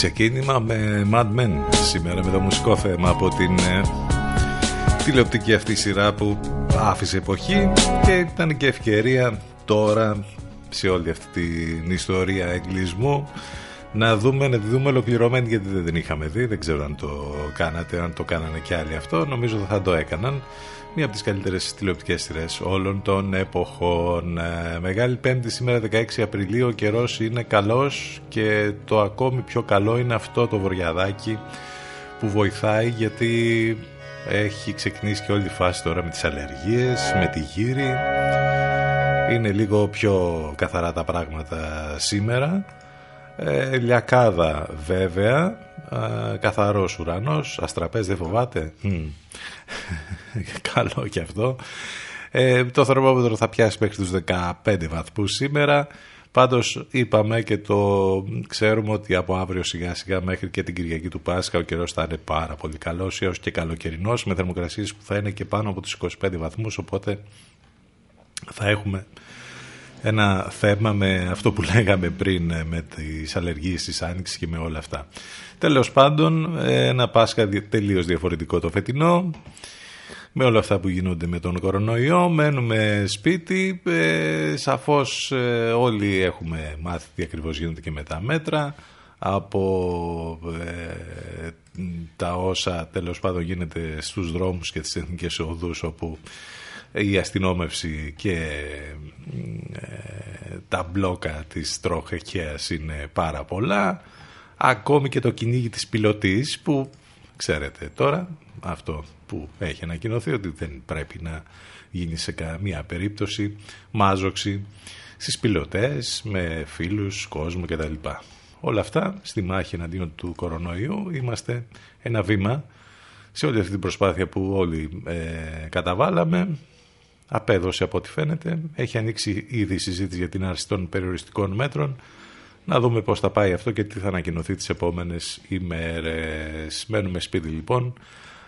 Ξεκίνημα με Mad Men σήμερα με το μουσικό θέμα από την ε, τηλεοπτική αυτή σειρά που άφησε εποχή και ήταν και ευκαιρία τώρα σε όλη αυτή την ιστορία εγκλισμού να δούμε, να τη δούμε ολοκληρωμένη γιατί δεν την είχαμε δει δεν ξέρω αν το κάνατε, αν το κάνανε και άλλοι αυτό νομίζω θα το έκαναν μία από τις καλύτερες τηλεοπτικές σειρές όλων των εποχών. Ε, Μεγάλη Πέμπτη σήμερα 16 Απριλίου, ο καιρός είναι καλός και το ακόμη πιο καλό είναι αυτό το βοριαδάκι που βοηθάει γιατί έχει ξεκινήσει και όλη τη φάση τώρα με τις αλλεργίες, με τη γύρι. Είναι λίγο πιο καθαρά τα πράγματα σήμερα. Ε, λιακάδα βέβαια, ε, καθαρός ουρανός, αστραπές δεν φοβάται; Καλό και αυτό. Ε, το θερμόμετρο θα πιάσει μέχρι τους 15 βαθμούς σήμερα. Πάντως είπαμε και το ξέρουμε ότι από αύριο σιγά σιγά μέχρι και την Κυριακή του Πάσχα ο καιρός θα είναι πάρα πολύ καλός έως και καλοκαιρινός με θερμοκρασίες που θα είναι και πάνω από τους 25 βαθμούς οπότε θα έχουμε ένα θέμα με αυτό που λέγαμε πριν ε, με τις αλλεργίες της Άνοιξης και με όλα αυτά. Τέλος πάντων ένα Πάσχα τελείως διαφορετικό το φετινό με όλα αυτά που γίνονται με τον κορονοϊό. Μένουμε σπίτι. Ε, σαφώς ε, όλοι έχουμε μάθει τι ακριβώς γίνονται και με τα μέτρα. Από ε, τα όσα τέλος πάντων γίνεται στους δρόμους και τις εθνικές οδούς όπου η αστυνόμευση και ε, τα μπλόκα της τροχεκαίας είναι πάρα πολλά ακόμη και το κυνήγι της πιλωτής που ξέρετε τώρα αυτό που έχει ανακοινωθεί ότι δεν πρέπει να γίνει σε καμία περίπτωση μάζοξη στις πιλωτές με φίλους, κόσμο κτλ. Όλα αυτά στη μάχη εναντίον του κορονοϊού είμαστε ένα βήμα σε όλη αυτή την προσπάθεια που όλοι ε, καταβάλαμε απέδωσε από ό,τι φαίνεται. Έχει ανοίξει ήδη η συζήτηση για την άρση των περιοριστικών μέτρων. Να δούμε πώς θα πάει αυτό και τι θα ανακοινωθεί τις επόμενες ημέρες. Μένουμε σπίτι λοιπόν.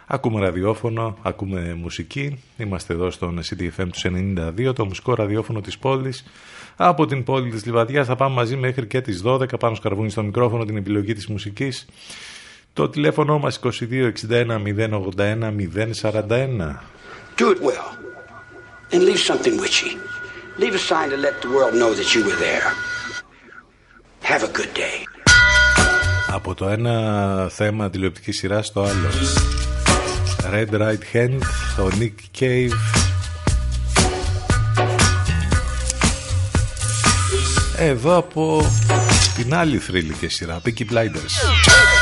Ακούμε ραδιόφωνο, ακούμε μουσική. Είμαστε εδώ στον CDFM τους 92, το μουσικό ραδιόφωνο της πόλης. Από την πόλη της Λιβαδιάς θα πάμε μαζί μέχρι και τις 12 πάνω σκαρβούνι στο μικρόφωνο την επιλογή της μουσικής. Το τηλέφωνο μας 2261 081 041. Do it well and leave something witchy. Leave a sign to let the world know that you were there. Have a good day. Από το ένα θέμα τηλεοπτικής σειράς στο άλλο. Red Right Hand, ο Nick Cave. Εδώ από την άλλη θρύλικη σειρά, Peaky Blinders.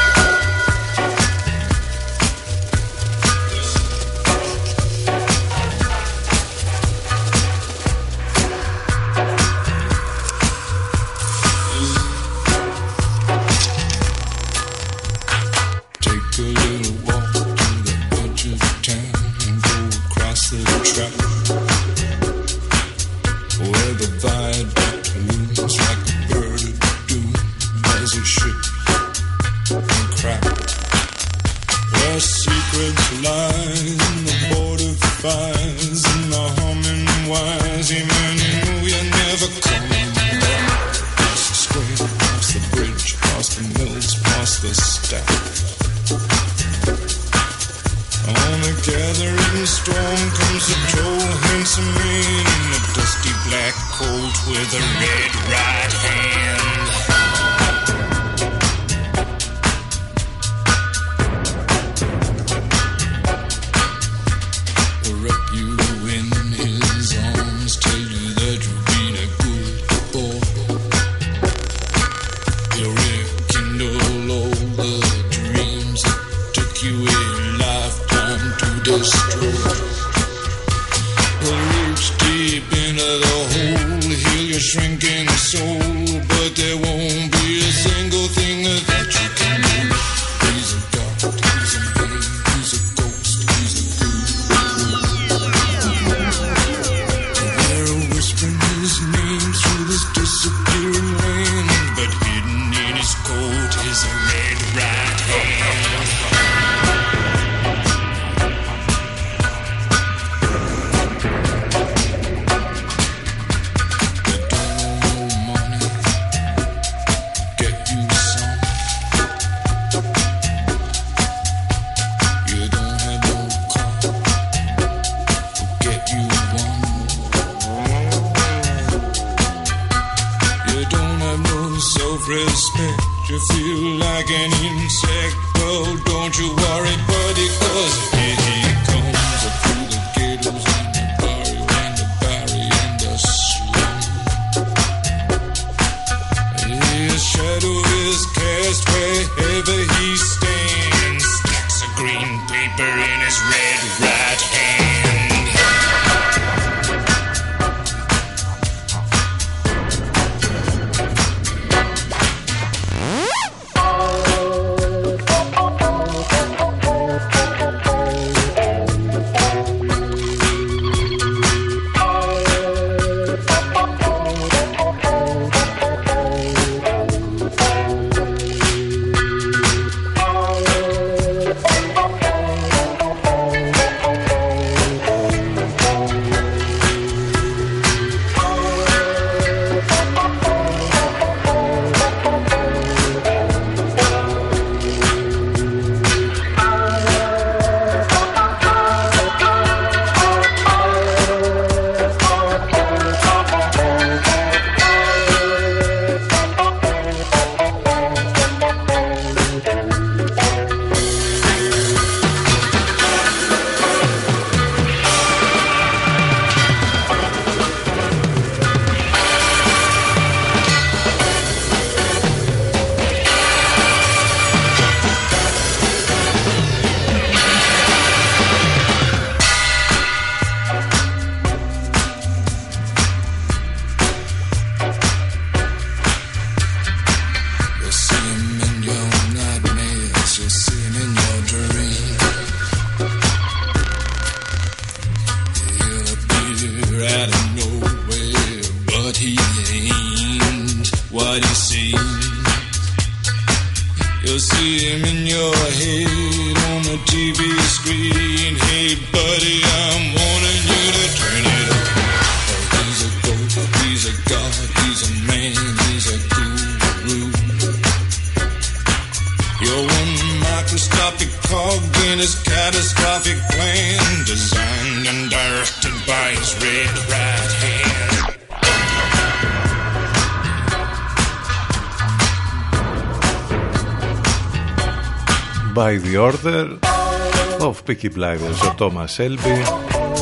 Of Peaky Blinders ο Τόμας Έλμπι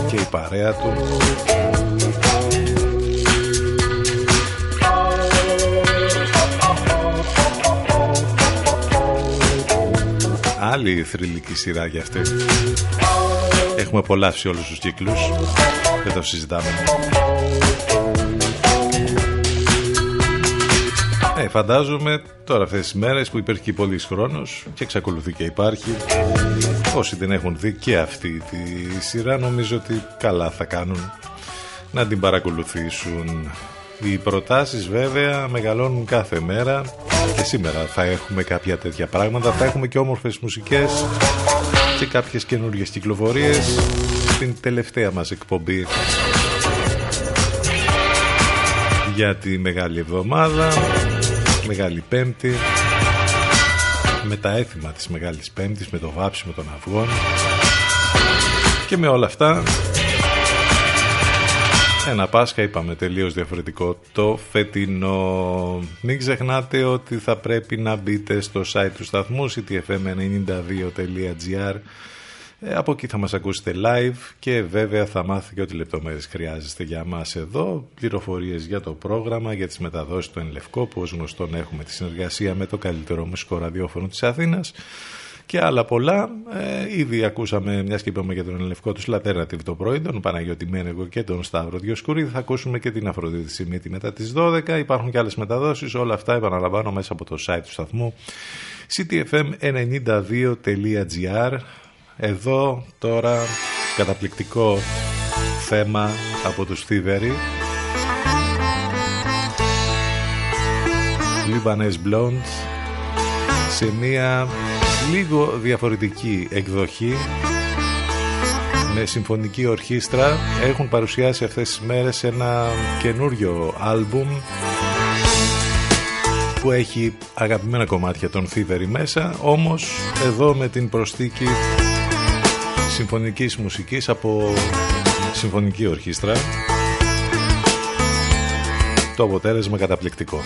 και η παρέα του. Άλλη θρηλυκή σειρά για αυτή. Έχουμε απολαύσει όλους τους κύκλους. Δεν το συζητάμε Ε, φαντάζομαι τώρα αυτές τις μέρες που υπήρχε πολλής χρόνος και εξακολουθεί και υπάρχει όσοι δεν έχουν δει και αυτή τη σειρά νομίζω ότι καλά θα κάνουν να την παρακολουθήσουν. Οι προτάσεις βέβαια μεγαλώνουν κάθε μέρα και σήμερα θα έχουμε κάποια τέτοια πράγματα. Θα έχουμε και όμορφες μουσικές και κάποιες καινούργιες κυκλοφορίες στην τελευταία μας εκπομπή για τη Μεγάλη Εβδομάδα Μεγάλη Πέμπτη με τα έθιμα της Μεγάλης Πέμπτης με το βάψιμο των αυγών και με όλα αυτά ένα Πάσχα είπαμε τελείως διαφορετικό το φετινό. Μην ξεχνάτε ότι θα πρέπει να μπείτε στο site του σταθμού ctfm92.gr ε, από εκεί θα μας ακούσετε live και βέβαια θα μάθετε και ό,τι λεπτομέρειες χρειάζεστε για μας εδώ. Πληροφορίες για το πρόγραμμα, για τις μεταδόσεις του Ενλευκό που ως γνωστόν έχουμε τη συνεργασία με το καλύτερο μουσικό ραδιόφωνο της Αθήνας και άλλα πολλά. Ε, ήδη ακούσαμε, μιας και είπαμε για τον Ελευκό τους Alternative το πρωί, τον Παναγιώτη Μένεγο και τον Σταύρο Διοσκουρίδη. Θα ακούσουμε και την Αφροδίτη Σιμίτη μετά τις 12. Υπάρχουν και άλλες μεταδόσεις. Όλα αυτά επαναλαμβάνω μέσα από το site του σταθμού ctfm92.gr εδώ τώρα καταπληκτικό θέμα από τους Θήβεροι. Libanese Blondes σε μια λίγο διαφορετική εκδοχή με συμφωνική ορχήστρα έχουν παρουσιάσει αυτές τις μέρες ένα καινούριο άλμπουμ που έχει αγαπημένα κομμάτια των Θήβερη μέσα όμως εδώ με την προστίκη συμφωνικής μουσικής από συμφωνική ορχήστρα. Το αποτέλεσμα καταπληκτικό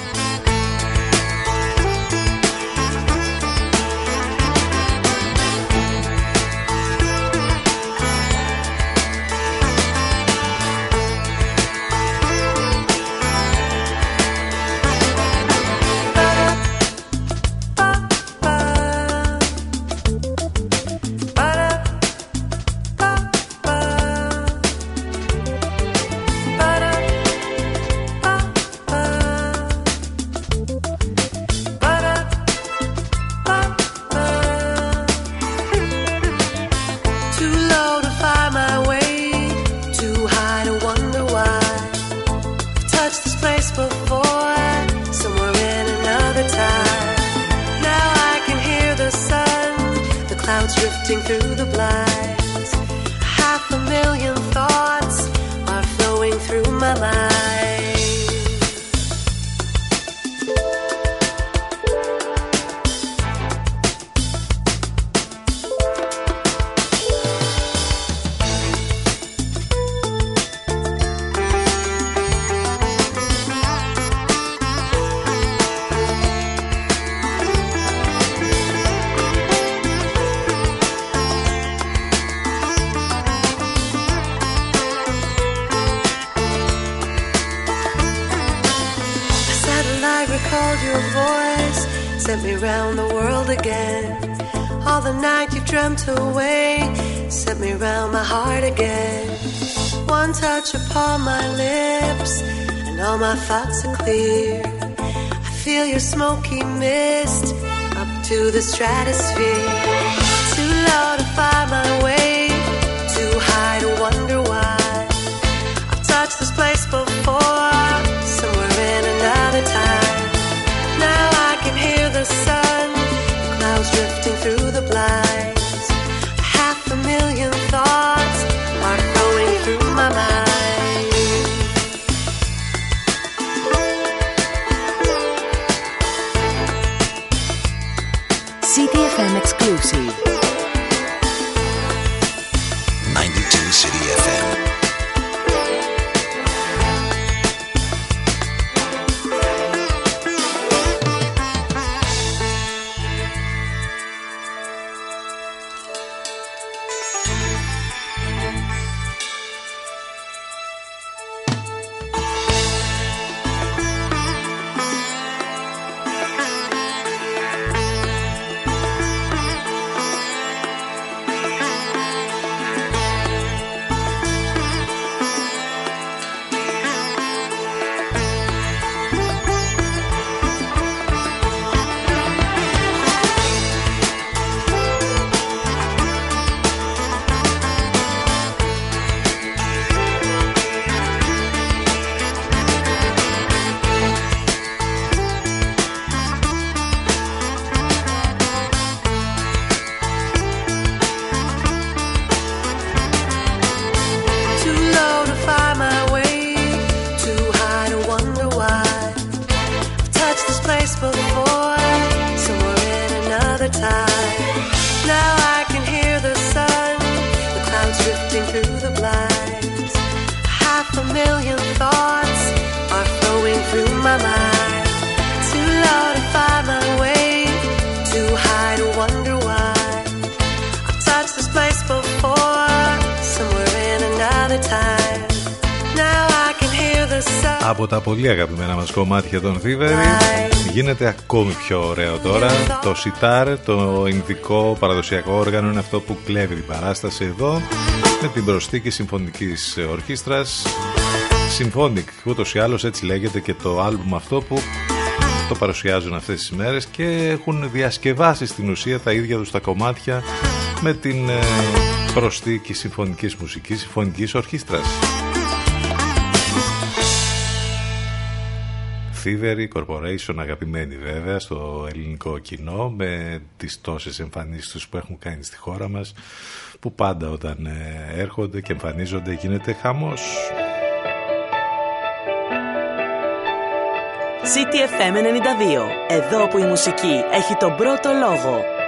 αγαπημένα μας κομμάτια των Θήβερη γίνεται ακόμη πιο ωραίο τώρα. Το σιτάρ, το ινδικό παραδοσιακό όργανο είναι αυτό που κλέβει την παράσταση εδώ με την προσθήκη συμφωνικής ορχήστρας Symphonic, ούτως ή άλλως έτσι λέγεται και το άλμπουμ αυτό που το παρουσιάζουν αυτές τις μέρες και έχουν διασκευάσει στην ουσία τα ίδια τους τα κομμάτια με την ε, προσθήκη συμφωνικής μουσικής, συμφωνικής ορχήστρας. Thievery Corporation αγαπημένοι βέβαια στο ελληνικό κοινό με τις τόσες εμφανίσεις τους που έχουν κάνει στη χώρα μας που πάντα όταν ε, έρχονται και εμφανίζονται γίνεται χαμός. CTFM 92. Εδώ που η μουσική έχει τον πρώτο λόγο.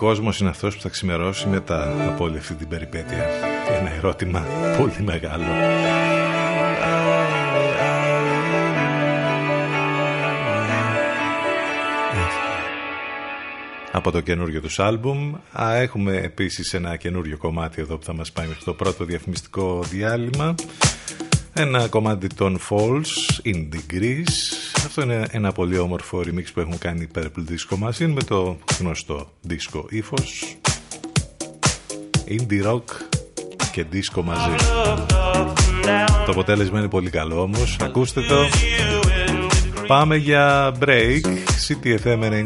Κόσμος είναι αυτός που θα ξημερώσει μετά από όλη αυτή την περιπέτεια. Ένα ερώτημα πολύ μεγάλο. από το καινούριο τους άλμπουμ. έχουμε επίσης ένα καινούριο κομμάτι εδώ που θα μας πάει μέχρι το πρώτο διαφημιστικό διάλειμμα. Ένα κομμάτι των Falls, In Degrees. Αυτό είναι ένα πολύ όμορφο remix που έχουν κάνει Purple Disco Machine με το γνωστό disco ύφος. Indie rock και disco μαζί. Το αποτέλεσμα είναι πολύ καλό όμως. Ακούστε το. Πάμε για break. CTFM 92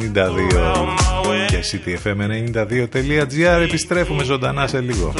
και ctfm92.gr επιστρέφουμε ζωντανά σε λίγο.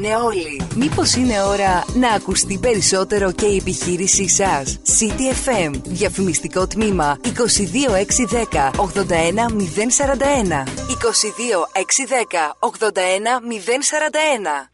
Ακούνε όλοι. Μήπως είναι ώρα να ακουστεί περισσότερο και η επιχείρησή σας; CTFM, διαφημιστικό τμήμα 22610 81041. 22610 81041.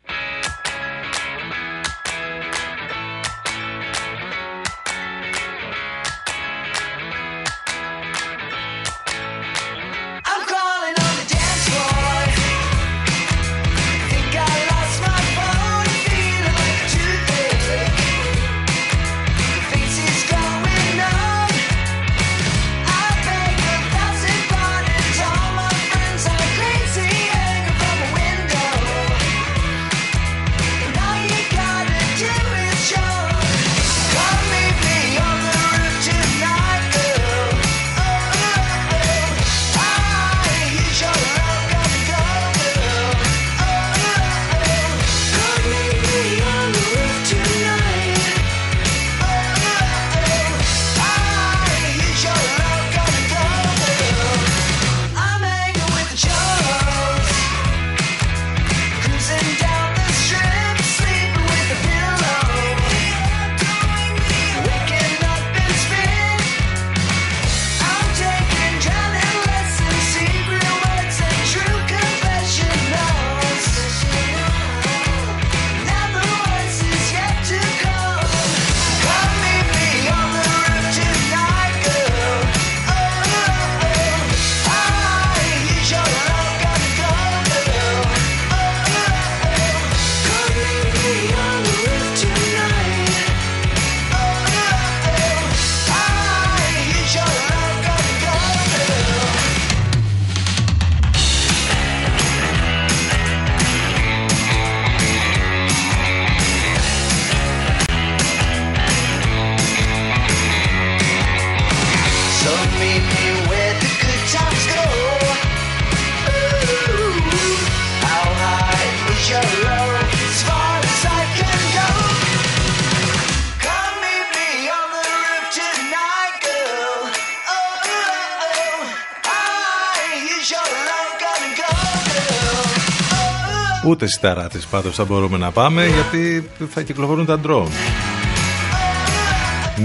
Ούτε σιταράτες πάντως θα μπορούμε να πάμε γιατί θα κυκλοφορούν τα drone.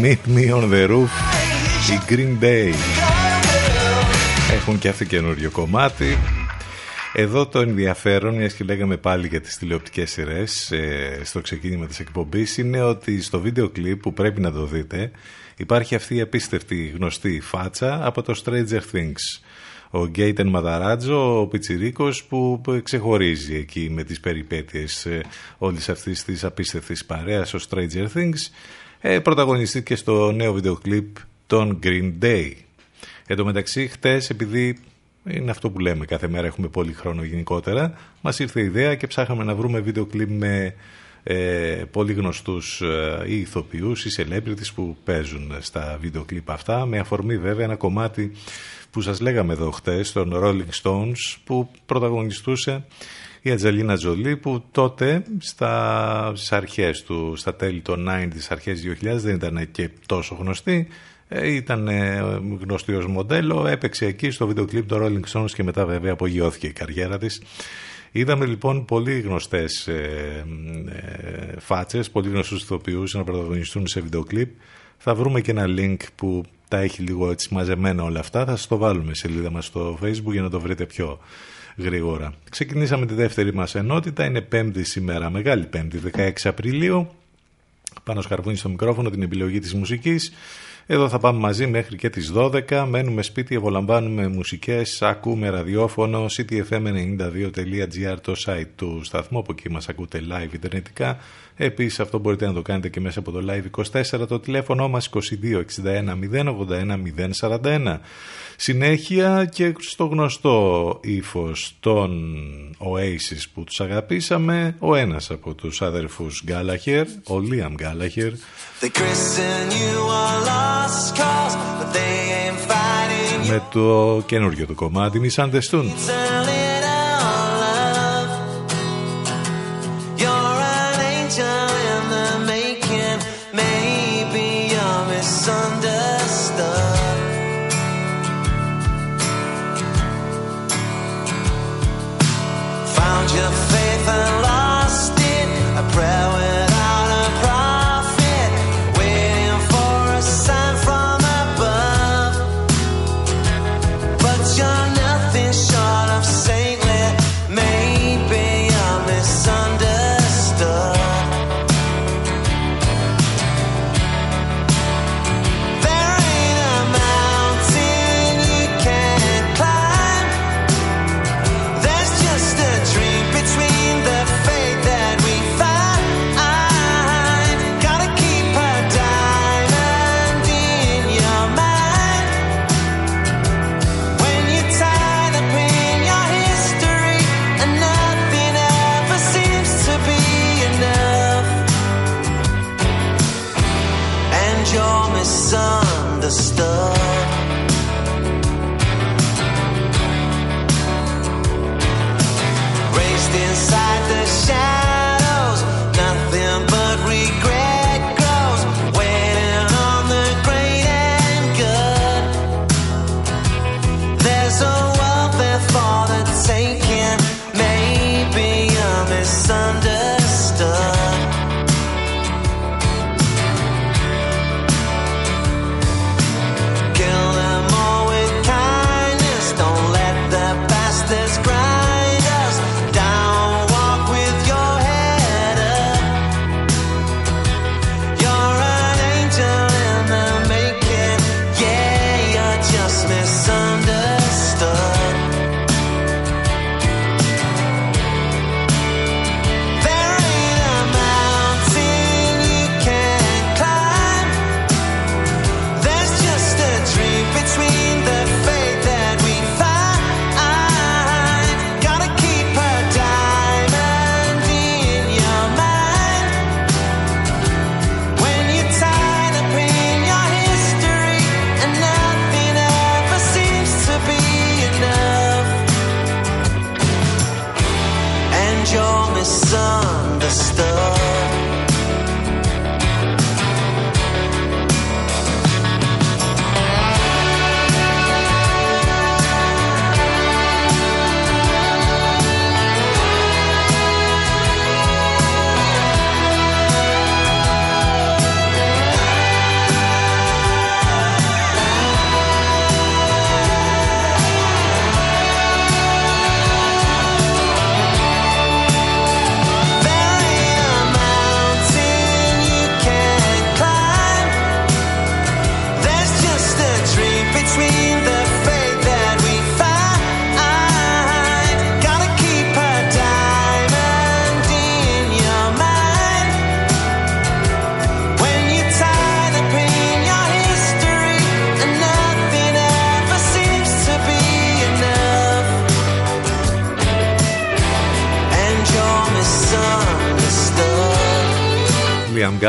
Meet me on the roof, η Green Day. Έχουν και αυτό καινούριο κομμάτι. Εδώ το ενδιαφέρον, μιας και λέγαμε πάλι για τις τηλεοπτικές σειρές ε, στο ξεκίνημα της εκπομπής, είναι ότι στο βίντεο κλιπ που πρέπει να το δείτε υπάρχει αυτή η απίστευτη γνωστή φάτσα από το Stranger Things ο Γκέιτεν Μαδαράτζο, ο Πιτσιρίκος που ξεχωρίζει εκεί με τις περιπέτειες ε, όλης αυτής της απίστευτης παρέας ο Stranger Things ε, πρωταγωνιστεί στο νέο βίντεο κλιπ των Green Day. Εν τω μεταξύ χτες επειδή είναι αυτό που λέμε κάθε μέρα έχουμε πολύ χρόνο γενικότερα μας ήρθε η ιδέα και ψάχαμε να βρούμε βίντεο κλιπ με ε, πολύ γνωστούς ε, ή ηθοποιούς ή celebrities που παίζουν στα βίντεο κλιπ αυτά με αφορμή βέβαια ένα κομμάτι που σας λέγαμε εδώ χτες, τον Rolling Stones, που πρωταγωνιστούσε η Ατζελίνα Τζολί, που τότε στα, στις αρχές του, στα τέλη των 90 στις αρχές 2000 δεν ήταν και τόσο γνωστή, ε, ήταν ε, γνωστή ως μοντέλο, έπαιξε εκεί στο βίντεο κλιπ των Rolling Stones και μετά βέβαια απογειώθηκε η καριέρα της. Είδαμε λοιπόν πολύ γνωστές ε, ε, φάτσες, πολύ γνωστούς ηθοποιούς να πρωταγωνιστούν σε βίντεο κλιπ. Θα βρούμε και ένα link που τα έχει λίγο έτσι μαζεμένα όλα αυτά. Θα σας το βάλουμε σε σελίδα μας στο facebook για να το βρείτε πιο γρήγορα. Ξεκινήσαμε τη δεύτερη μας ενότητα, είναι πέμπτη σήμερα, μεγάλη πέμπτη, 16 Απριλίου. Πάνω σκαρβούνι στο μικρόφωνο την επιλογή της μουσικής. Εδώ θα πάμε μαζί μέχρι και τις 12. Μένουμε σπίτι, απολαμβάνουμε μουσικές, ακούμε ραδιόφωνο, ctfm92.gr το site του σταθμού, από εκεί μας ακούτε live ιντερνετικά. Επίσης αυτό μπορείτε να το κάνετε και μέσα από το live 24, το τηλέφωνο μας 2261 081 041. Συνέχεια και στο γνωστό ύφος των Oasis που τους αγαπήσαμε, ο ένας από τους αδερφούς Γκάλαχερ, ο Λίαμ Γκάλαχερ, με το καινούργιο του κομμάτι Misunderstood. This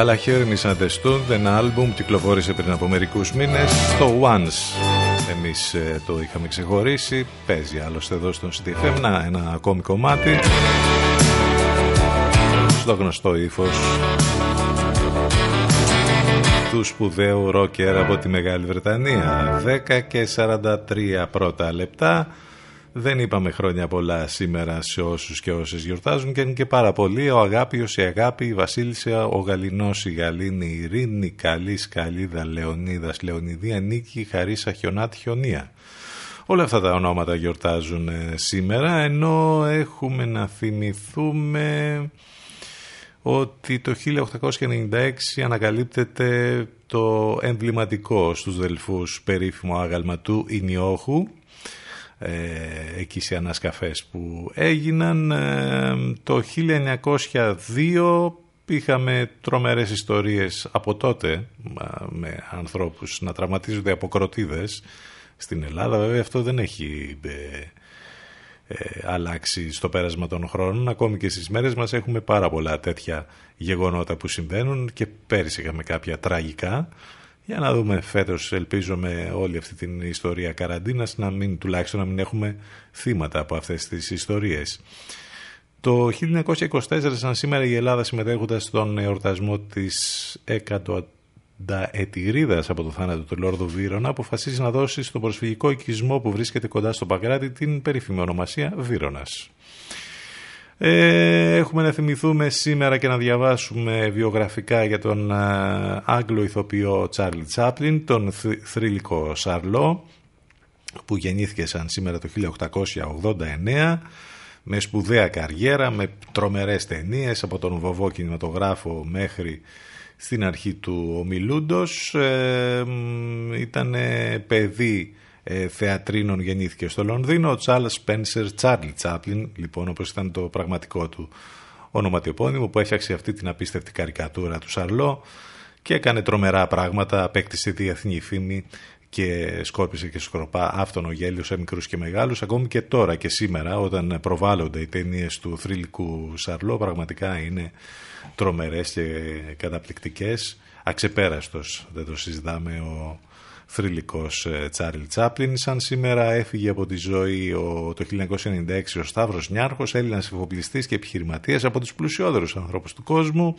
Gallagher, Misunderstood, ένα άλμπουμ κυκλοφόρησε πριν από μερικούς μήνες στο Once. Εμείς ε, το είχαμε ξεχωρίσει, παίζει άλλωστε εδώ στον CDFM, να, ένα ακόμη κομμάτι στο γνωστό ύφος του σπουδαίου ρόκερ από τη Μεγάλη Βρετανία. 10 και 43 πρώτα λεπτά. Δεν είπαμε χρόνια πολλά σήμερα σε όσους και όσες γιορτάζουν και είναι και πάρα πολύ ο Αγάπιος, η Αγάπη, η Βασίλισσα, ο Γαλινός, η Γαλήνη, η Ειρήνη, Καλή, Καλίδα, Λεωνίδας, Λεωνιδία, Νίκη, Χαρίσα, Χιονάτη, Χιονία. Όλα αυτά τα ονόματα γιορτάζουν ε, σήμερα ενώ έχουμε να θυμηθούμε ότι το 1896 ανακαλύπτεται το εμβληματικό στους Δελφούς περίφημο άγαλμα του Ινιόχου ε, εκεί σε ανασκαφές που έγιναν ε, το 1902 είχαμε τρομερές ιστορίες από τότε με ανθρώπους να τραυματίζονται από κροτίδες στην Ελλάδα βέβαια αυτό δεν έχει ε, ε, αλλάξει στο πέρασμα των χρόνων. Ακόμη και στις μέρες μας έχουμε πάρα πολλά τέτοια γεγονότα που συμβαίνουν και πέρυσι είχαμε κάποια τραγικά. Για να δούμε φέτος ελπίζουμε όλη αυτή την ιστορία καραντίνας να μην, τουλάχιστον να μην έχουμε θύματα από αυτές τις ιστορίες. Το 1924 σαν σήμερα η Ελλάδα συμμετέχοντας στον εορτασμό της 100 ετηρίδα από το θάνατο του Λόρδου Βύρονα αποφασίζει να δώσει στο προσφυγικό οικισμό που βρίσκεται κοντά στο Παγκράτη την περίφημη ονομασία Βύρονας. Ε, έχουμε να θυμηθούμε σήμερα και να διαβάσουμε βιογραφικά για τον Άγγλο ηθοποιό Τσάρλι Τσάπλιν, τον θρηλυκό Σαρλό, που γεννήθηκε σαν σήμερα το 1889 με σπουδαία καριέρα, με τρομερές ταινίες από τον βοβό κινηματογράφο μέχρι στην αρχή του ομιλούντος. Ε, ήταν παιδί ε, θεατρίνων, γεννήθηκε στο Λονδίνο. Ο Charles Spencer, Charlie Chaplin, λοιπόν, όπως ήταν το πραγματικό του ονοματιοπώνυμο, που έφτιαξε αυτή την απίστευτη καρικατούρα του Σαρλό και έκανε τρομερά πράγματα, απέκτησε διεθνή φήμη και σκόρπισε και σκορπά άφθονο γέλιο σε μικρούς και μεγάλους ακόμη και τώρα και σήμερα όταν προβάλλονται οι ταινίες του θρηλυκού Σαρλό πραγματικά είναι τρομερές και καταπληκτικές. Αξεπέραστος, δεν το συζητάμε, ο θρηλυκός ε, Τσάριλ Τσάπλιν. Σαν σήμερα έφυγε από τη ζωή ο, το 1996 ο Σταύρος Νιάρχος, Έλληνας εφοπλιστής και επιχειρηματίας από τους πλουσιότερους ανθρώπους του κόσμου.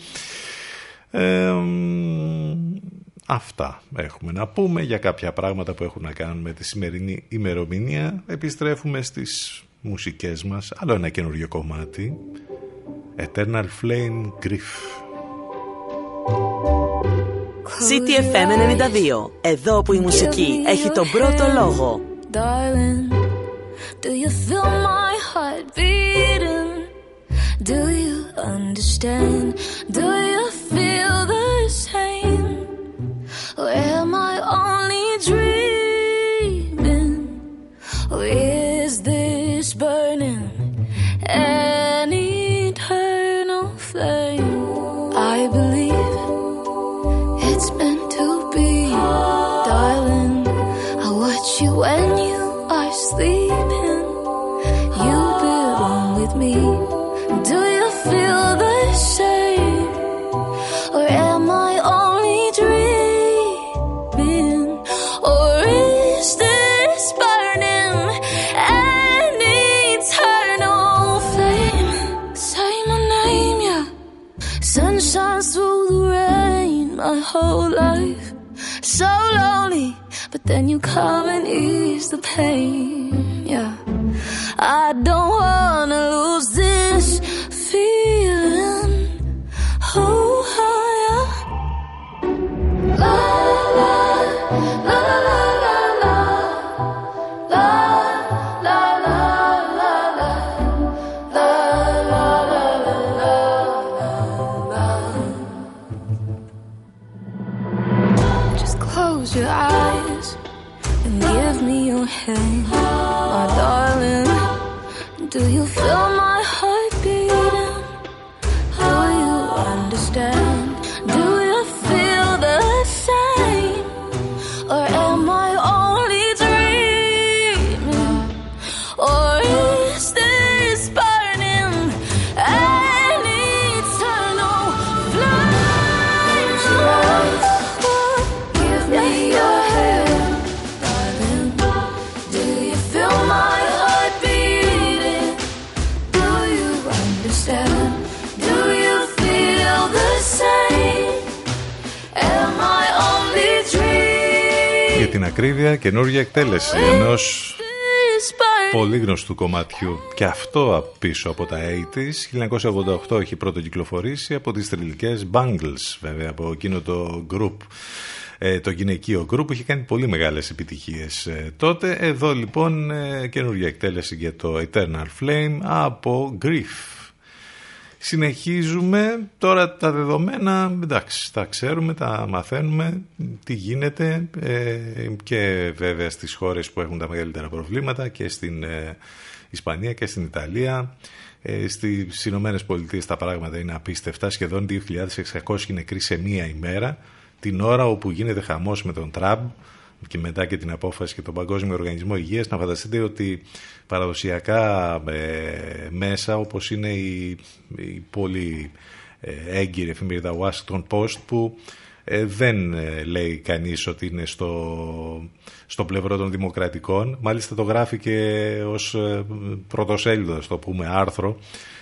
αυτά έχουμε να πούμε για κάποια πράγματα που έχουν να κάνουν με τη σημερινή ημερομηνία. Επιστρέφουμε στις μουσικές μας, άλλο ένα καινούριο κομμάτι. Eternal Flame Grief. CTFM 92. Εδώ που η μουσική έχει τον πρώτο λόγο. Darling, do you feel my heart beating? Do you understand? Do you feel the same? Or am I only dreaming? Or is this burning? Πολύ γνωστού κομματιού. Και αυτό πίσω από τα 80's 1988 έχει πρώτο κυκλοφορήσει από τις τριλικές Bangles βέβαια από εκείνο το group. Ε, το γυναικείο group που είχε κάνει πολύ μεγάλες επιτυχίες ε, τότε. Εδώ λοιπόν ε, καινούργια εκτέλεση για το Eternal Flame από Grief Συνεχίζουμε. Τώρα τα δεδομένα, εντάξει, τα ξέρουμε, τα μαθαίνουμε, τι γίνεται ε, και βέβαια στις χώρες που έχουν τα μεγαλύτερα προβλήματα και στην ε, Ισπανία και στην Ιταλία. Ε, στις Ηνωμένες Πολιτείες τα πράγματα είναι απίστευτα, σχεδόν 2.600 νεκροί σε μία ημέρα, την ώρα όπου γίνεται χαμός με τον Τραμπ, και μετά και την απόφαση και τον Παγκόσμιο Οργανισμό Υγείας να φανταστείτε ότι παραδοσιακά ε, μέσα όπως είναι η, η πολύ ε, έγκυρη εφημερίδα Washington Post που ε, δεν ε, λέει κανείς ότι είναι στο, στο πλευρό των δημοκρατικών μάλιστα το γράφει και ως πρωτοσέλιδος το πούμε άρθρο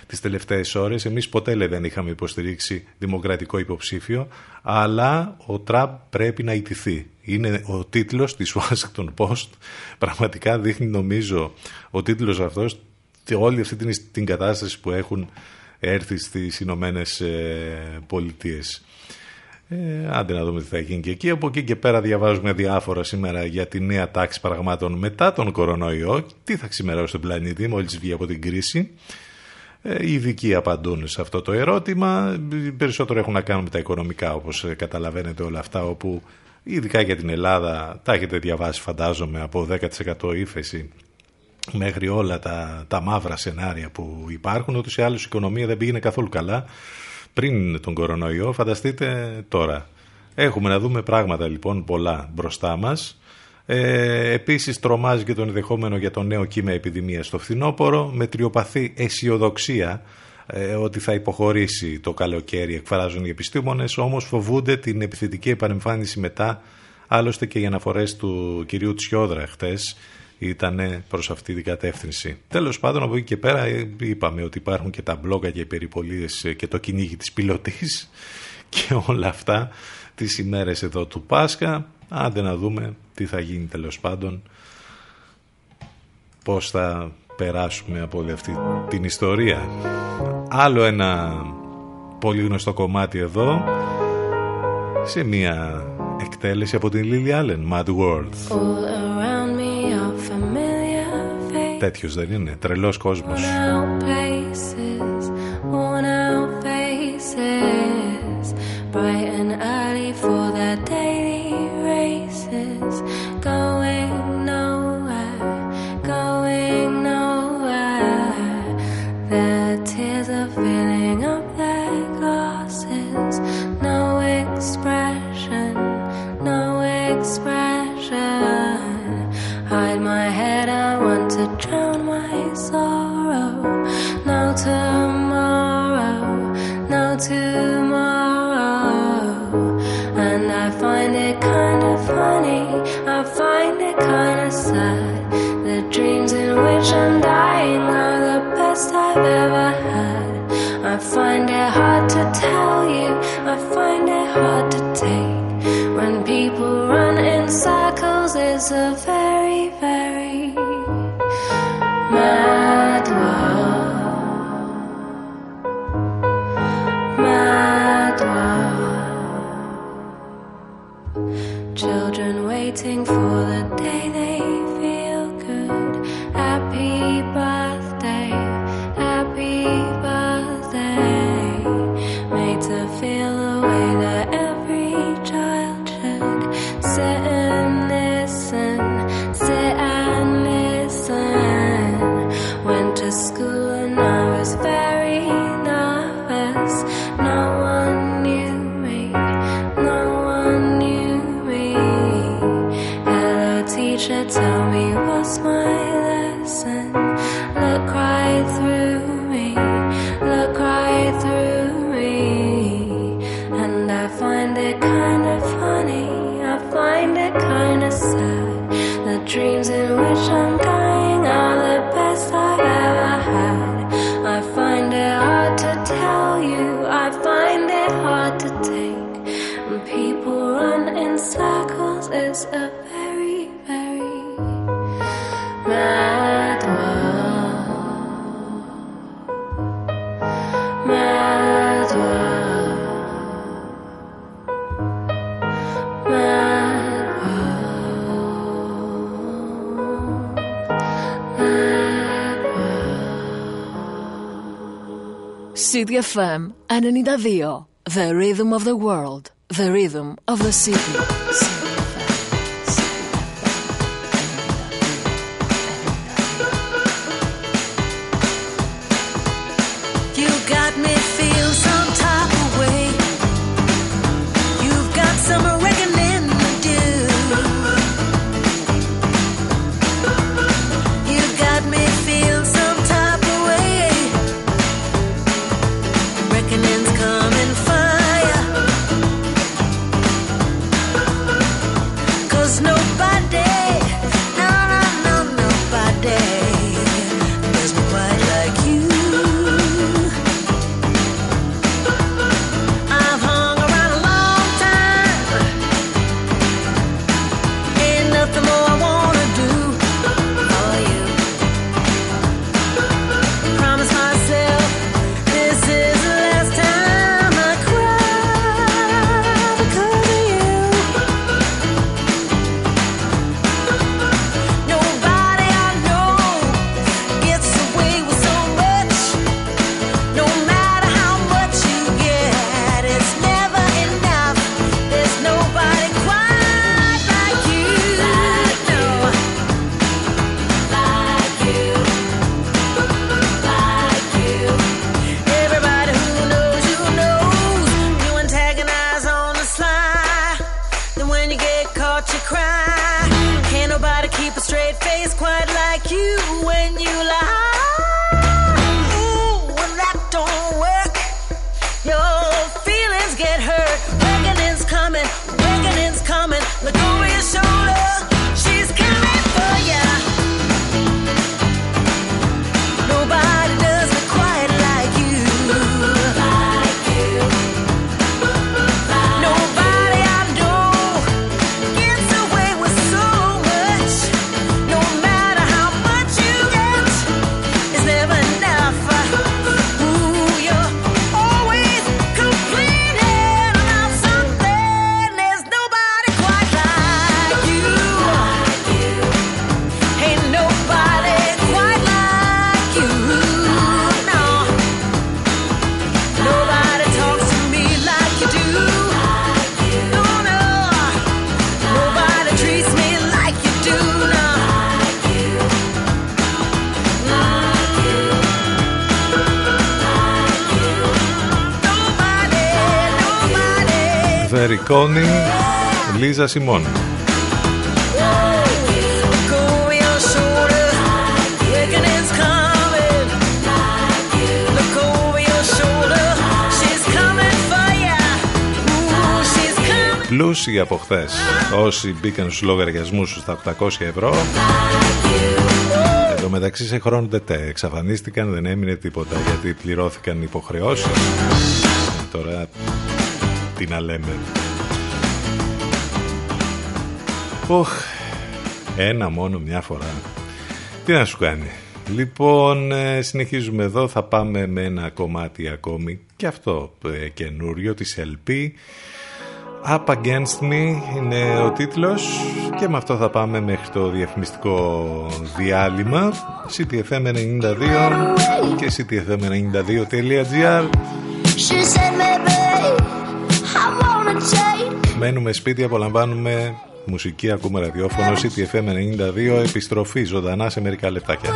τις τελευταίες ώρες. Εμείς ποτέ λέει, δεν είχαμε υποστηρίξει δημοκρατικό υποψήφιο, αλλά ο Τραμπ πρέπει να ιτηθεί. Είναι ο τίτλος της Washington Post. Πραγματικά δείχνει νομίζω ο τίτλος αυτός όλη αυτή την, την κατάσταση που έχουν έρθει στις Ηνωμένες Πολιτείες. Ε, άντε να δούμε τι θα γίνει και εκεί. Από εκεί και πέρα διαβάζουμε διάφορα σήμερα για τη νέα τάξη πραγμάτων μετά τον κορονοϊό. Τι θα ξημερώσει τον πλανήτη μόλις βγει από την κρίση. Ε, οι ειδικοί απαντούν σε αυτό το ερώτημα. Περισσότερο έχουν να κάνουν με τα οικονομικά όπως ε, καταλαβαίνετε όλα αυτά όπου ειδικά για την Ελλάδα τα έχετε διαβάσει φαντάζομαι από 10% ύφεση μέχρι όλα τα, τα μαύρα σενάρια που υπάρχουν. Ότι σε άλλους η οικονομία δεν πήγαινε καθόλου καλά πριν τον κορονοϊό. Φανταστείτε τώρα. Έχουμε να δούμε πράγματα λοιπόν πολλά μπροστά μας. Ε, επίσης τρομάζει και τον ενδεχόμενο για το νέο κύμα επιδημίας στο φθινόπωρο. Με τριοπαθή αισιοδοξία ε, ότι θα υποχωρήσει το καλοκαίρι εκφράζουν οι επιστήμονες όμως φοβούνται την επιθετική επανεμφάνιση μετά άλλωστε και οι αναφορές του κυρίου Τσιόδρα χτες ήταν προς αυτή την κατεύθυνση. Τέλος πάντων από εκεί και πέρα ε, είπαμε ότι υπάρχουν και τα μπλόγκα και οι περιπολίες ε, και το κυνήγι της πιλωτής και όλα αυτά τις ημέρες εδώ του Πάσχα Άντε να δούμε τι θα γίνει τέλος πάντων, πώς θα περάσουμε από όλη αυτή την ιστορία. Άλλο ένα πολύ γνωστό κομμάτι εδώ, σε μια εκτέλεση από την Lily Allen, Mad World. Τέτοιος δεν είναι, τρελός κόσμος. Tell you, I find it hard to take. When people run in circles, it's a CDFM 92. The rhythm of the world. The rhythm of the city. Κόνη, Λίζα Σιμών. Πλούσιοι από χθες. Όσοι μπήκαν στους λογαριασμούς στα 800 ευρώ Εδώ μεταξύ σε χρόνο τε εξαφανίστηκαν, δεν έμεινε τίποτα γιατί πληρώθηκαν υποχρεώσεις. Τώρα τι να λέμε. Οχ, ένα μόνο μια φορά. Τι να σου κάνει. Λοιπόν, ε, συνεχίζουμε εδώ. Θα πάμε με ένα κομμάτι ακόμη και αυτό ε, καινούριο της LP. Up Against Me είναι ο τίτλος και με αυτό θα πάμε μέχρι το διαφημιστικό διάλειμμα CTFM92 και CTFM92.gr Μένουμε σπίτι, απολαμβάνουμε μουσική, ακούμε ραδιόφωνο CTFM 92, επιστροφή ζωντανά σε μερικά λεπτάκια.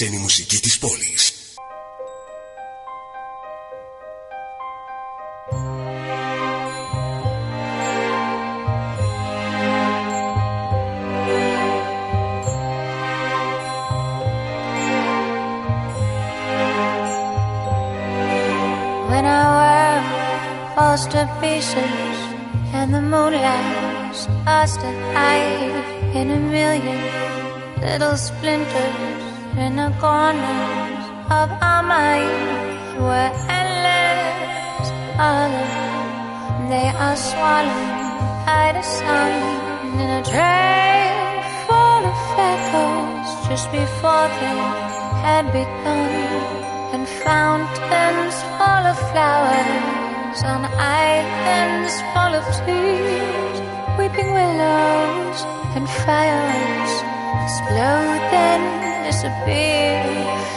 When μουσική της πόλης. to pieces and the moonlight starts to hide in a million little splinters in the corners of our minds were endless others. They are swallowed by the sun in a trail full of echoes just before they had begun. And fountains full of flowers on islands full of trees, weeping willows and fires explode disappear.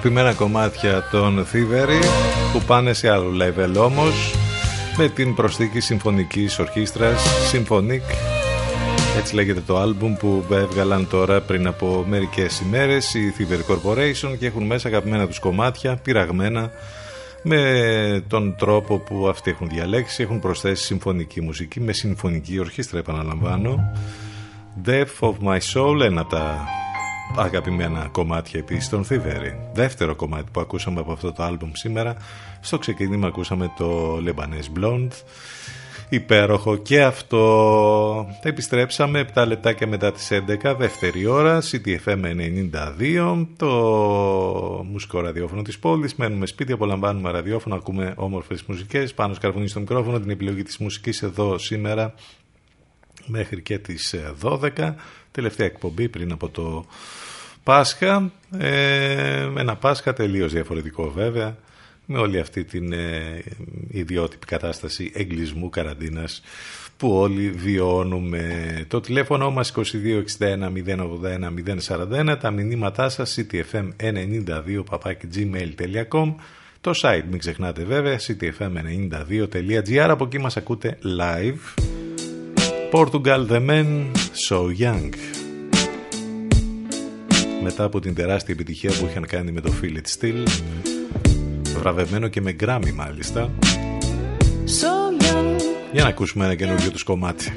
αγαπημένα κομμάτια των Θήβερη που πάνε σε άλλο level όμως με την προσθήκη συμφωνικής ορχήστρας Symphonic έτσι λέγεται το άλμπουμ που έβγαλαν τώρα πριν από μερικές ημέρες οι Thiever Corporation και έχουν μέσα αγαπημένα τους κομμάτια πειραγμένα με τον τρόπο που αυτοί έχουν διαλέξει. Έχουν προσθέσει συμφωνική μουσική με συμφωνική ορχήστρα επαναλαμβάνω. Death of My Soul ένα από τα αγαπημένα κομμάτια επίσης των Thievery. Δεύτερο κομμάτι που ακούσαμε από αυτό το άλμπουμ σήμερα. Στο ξεκίνημα ακούσαμε το Lebanese Blonde. Υπέροχο. Και αυτό επιστρέψαμε 7 λεπτάκια μετά τις 11 δεύτερη ώρα CTFM 92 το μουσικό ραδιόφωνο της πόλης. Μένουμε σπίτι, απολαμβάνουμε ραδιόφωνο ακούμε όμορφες μουσικές. Πάνω σκαρφωνή στο μικρόφωνο την επιλογή της μουσικής εδώ σήμερα μέχρι και τις 12 τελευταία εκπομπή πριν από το Πάσχα ε, ένα Πάσχα τελείως διαφορετικό βέβαια με όλη αυτή την ε, ιδιότυπη κατάσταση εγκλισμού καραντίνας που όλοι βιώνουμε. Το τηλέφωνο μας 2261 081 041, τα μηνύματά σας ctfm92 gmail.com το site μην ξεχνάτε βέβαια ctfm92.gr από εκεί μας ακούτε live. Portugal The Men So Young μετά από την τεράστια επιτυχία που είχαν κάνει με το Feel It Still βραβευμένο και με γκράμι μάλιστα. Για να ακούσουμε ένα καινούργιο τους κομμάτι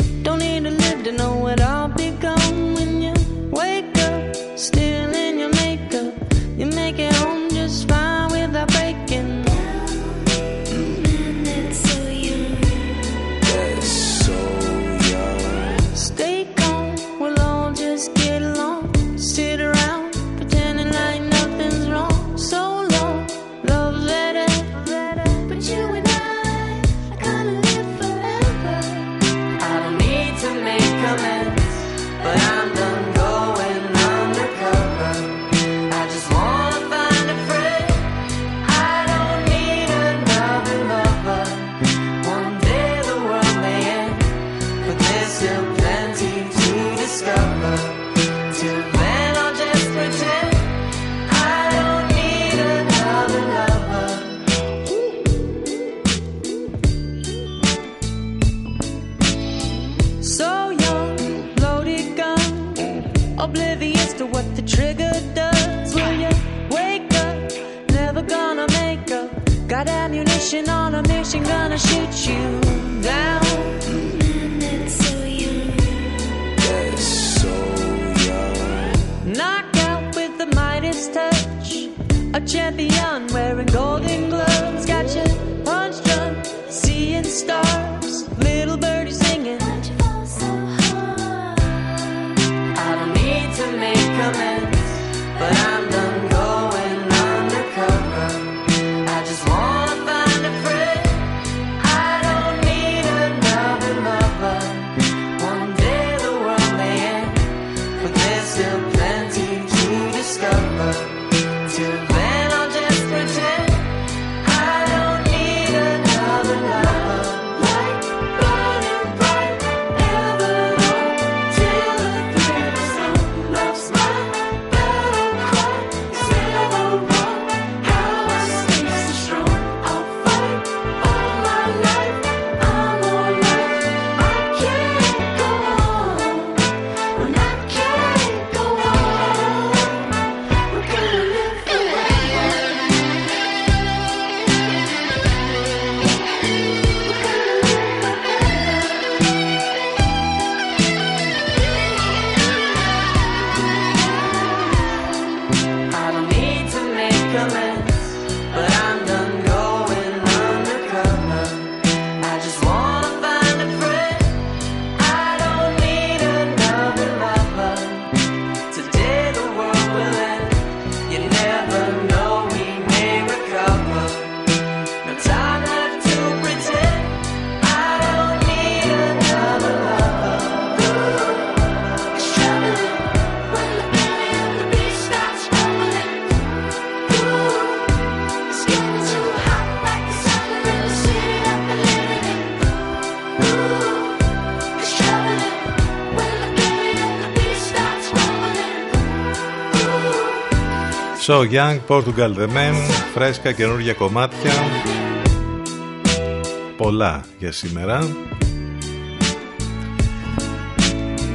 So Young, Portugal The Men, φρέσκα καινούργια κομμάτια. Πολλά για σήμερα.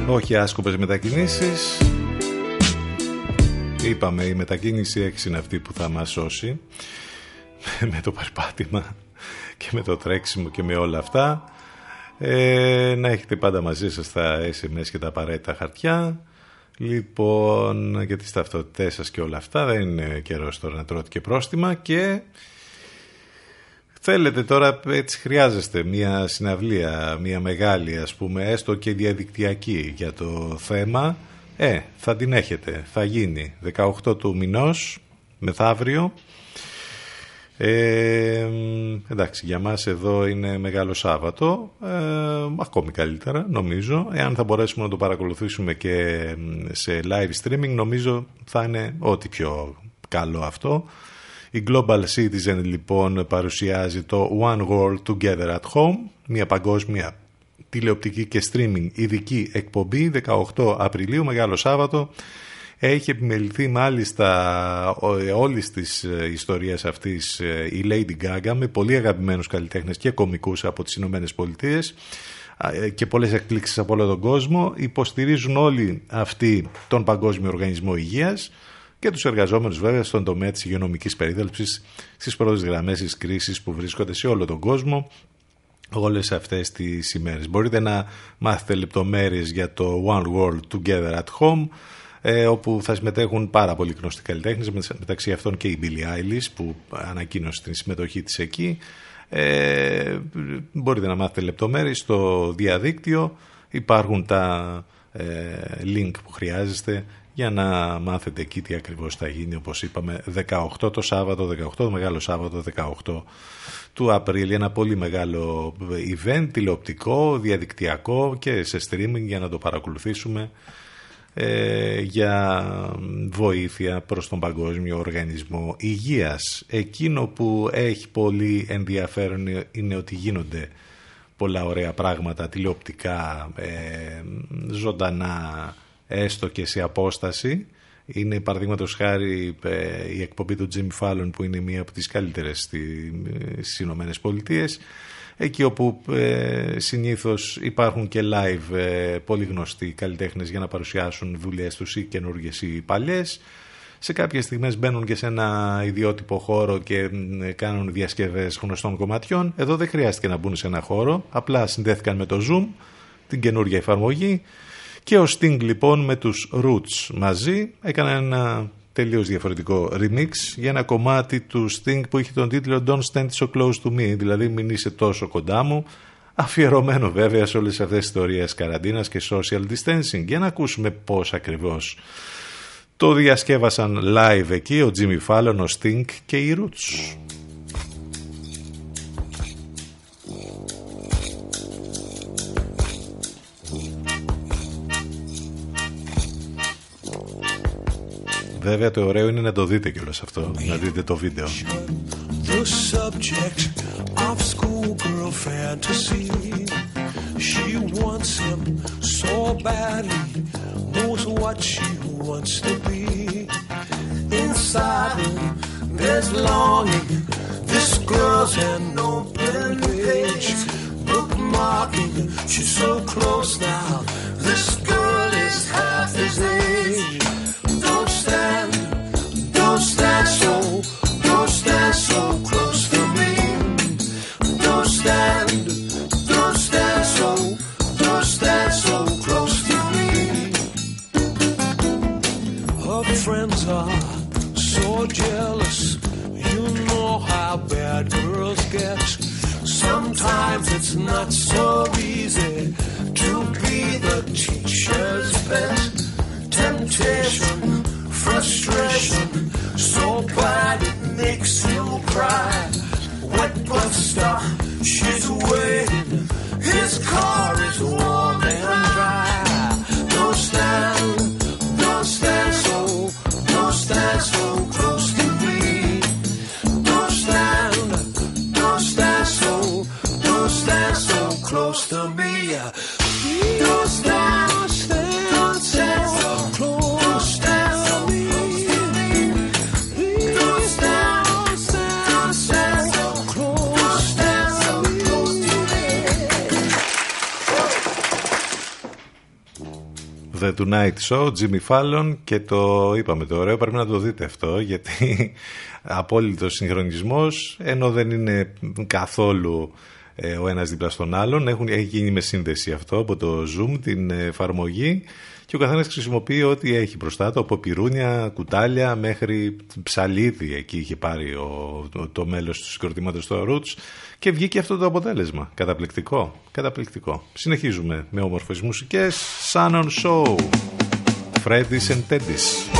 όχι άσκοπες μετακινήσεις είπαμε η μετακίνηση έξι είναι αυτή που θα μας σώσει με το περπάτημα και με το τρέξιμο και με όλα αυτά ε, να έχετε πάντα μαζί σας τα SMS και τα απαραίτητα χαρτιά λοιπόν για τις ταυτότητές σας και όλα αυτά δεν είναι καιρός τώρα να τρώτε και πρόστιμα και Θέλετε τώρα, έτσι χρειάζεστε μια συναυλία, μια μεγάλη ας πούμε, έστω και διαδικτυακή για το θέμα. Ε, θα την έχετε, θα γίνει 18 του μηνός, μεθαύριο. Ε, εντάξει, για μας εδώ είναι Μεγάλο Σάββατο, ε, ακόμη καλύτερα νομίζω. Εάν θα μπορέσουμε να το παρακολουθήσουμε και σε live streaming, νομίζω θα είναι ό,τι πιο καλό αυτό. Η Global Citizen λοιπόν παρουσιάζει το One World Together at Home, μια παγκόσμια τηλεοπτική και streaming ειδική εκπομπή 18 Απριλίου, Μεγάλο Σάββατο. Έχει επιμεληθεί μάλιστα όλης της ε, ιστορίας αυτής ε, η Lady Gaga με πολύ αγαπημένους καλλιτέχνες και κομικούς από τις Ηνωμένες Πολιτείες ε, και πολλές εκπλήξεις από όλο τον κόσμο. Υποστηρίζουν όλοι αυτοί τον Παγκόσμιο Οργανισμό Υγείας και τους εργαζόμενους βέβαια στον τομέα της υγειονομικής περίθαλψης στις πρώτες γραμμές της κρίσης που βρίσκονται σε όλο τον κόσμο όλες αυτές τις ημέρες. Μπορείτε να μάθετε λεπτομέρειες για το One World Together at Home ε, όπου θα συμμετέχουν πάρα πολλοί γνωστοί καλλιτέχνες, μεταξύ αυτών και η Billie Eilish που ανακοίνωσε την συμμετοχή της εκεί. Ε, μπορείτε να μάθετε λεπτομέρειες στο διαδίκτυο. Υπάρχουν τα ε, link που χρειάζεστε για να μάθετε εκεί τι ακριβώς θα γίνει όπως είπαμε 18 το Σάββατο, 18 το Μεγάλο Σάββατο, 18 του Απρίλη ένα πολύ μεγάλο event τηλεοπτικό, διαδικτυακό και σε streaming για να το παρακολουθήσουμε ε, για βοήθεια προς τον Παγκόσμιο Οργανισμό Υγείας. Εκείνο που έχει πολύ ενδιαφέρον είναι ότι γίνονται πολλά ωραία πράγματα τηλεοπτικά, ε, ζωντανά έστω και σε απόσταση. Είναι παραδείγματος χάρη ε, η εκπομπή του Jimmy Fallon που είναι μία από τις καλύτερες στις Ηνωμένες Πολιτείες. Εκεί όπου ε, συνήθως υπάρχουν και live ε, πολύ γνωστοί καλλιτέχνες για να παρουσιάσουν δουλειές τους ή καινούργιες ή παλιές. Σε κάποιες στιγμές μπαίνουν και σε ένα ιδιότυπο χώρο και κάνουν διασκευές γνωστών κομματιών. Εδώ δεν χρειάστηκε να μπουν σε ένα χώρο, απλά συνδέθηκαν με το Zoom, την καινούργια εφαρμογή και ο Sting λοιπόν με τους Roots μαζί έκανε ένα τελείως διαφορετικό remix για ένα κομμάτι του Sting που είχε τον τίτλο Don't Stand So Close To Me, δηλαδή μην είσαι τόσο κοντά μου, αφιερωμένο βέβαια σε όλες αυτές τις ιστορίες καραντίνας και social distancing. Για να ακούσουμε πώς ακριβώς το διασκεύασαν live εκεί ο Jimmy Fallon, ο Sting και οι Roots. Βέβαια το ωραίο είναι να το δείτε κιόλας αυτό, να δείτε το βίντεο. The subject of schoolgirl fantasy She wants him so badly Knows what she wants to be Inside him there's longing This girl's an open page Bookmarking, she's so close now This girl Tonight Show, Jimmy Fallon και το είπαμε το ωραίο, πρέπει να το δείτε αυτό γιατί απόλυτος συγχρονισμός ενώ δεν είναι καθόλου ε, ο ένας δίπλα στον άλλον. Έχουν, έχει γίνει με σύνδεση αυτό από το Zoom την εφαρμογή και ο καθένας χρησιμοποιεί ό,τι έχει μπροστά του από πυρούνια, κουτάλια μέχρι ψαλίδι εκεί είχε πάρει ο, το μέλος του συγκροτήματος στο Roots και βγήκε αυτό το αποτέλεσμα. Καταπληκτικό, καταπληκτικό. Συνεχίζουμε με όμορφες μουσικές. Sun on Show. Freddy's and Teddy's.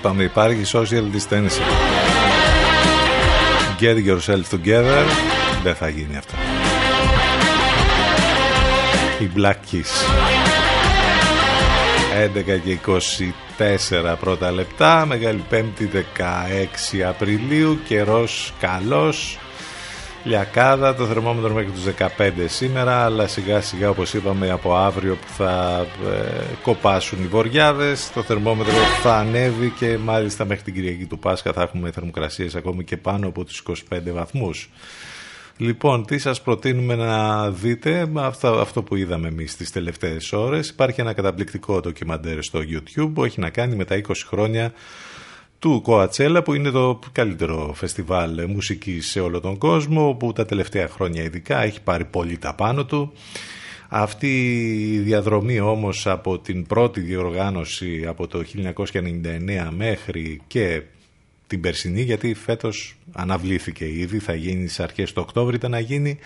Είπαμε υπάρχει social distancing. Get yourself together. Δεν θα γίνει αυτό. Η Black Kiss. 11 και 24 πρώτα λεπτά, Μεγάλη Πέμπτη 16 Απριλίου, καιρός καλός, Λιακάδα, το θερμόμετρο μέχρι τους 15 σήμερα, αλλά σιγά σιγά όπως είπαμε από αύριο που θα ε, κοπάσουν οι βοριάδες, το θερμόμετρο θα ανέβει και μάλιστα μέχρι την Κυριακή του Πάσχα θα έχουμε θερμοκρασίες ακόμη και πάνω από τους 25 βαθμούς. Λοιπόν, τι σας προτείνουμε να δείτε, αυτό, αυτό που είδαμε εμείς τις τελευταίες ώρες. Υπάρχει ένα καταπληκτικό ντοκιμαντέρ στο YouTube που έχει να κάνει με τα 20 χρόνια του Κοατσέλα που είναι το καλύτερο φεστιβάλ μουσικής σε όλο τον κόσμο που τα τελευταία χρόνια ειδικά έχει πάρει πολύ τα πάνω του. Αυτή η διαδρομή όμως από την πρώτη διοργάνωση από το 1999 μέχρι και την περσινή γιατί φέτος αναβλήθηκε ήδη, θα γίνει στις αρχές του Οκτώβρη, ήταν να γίνει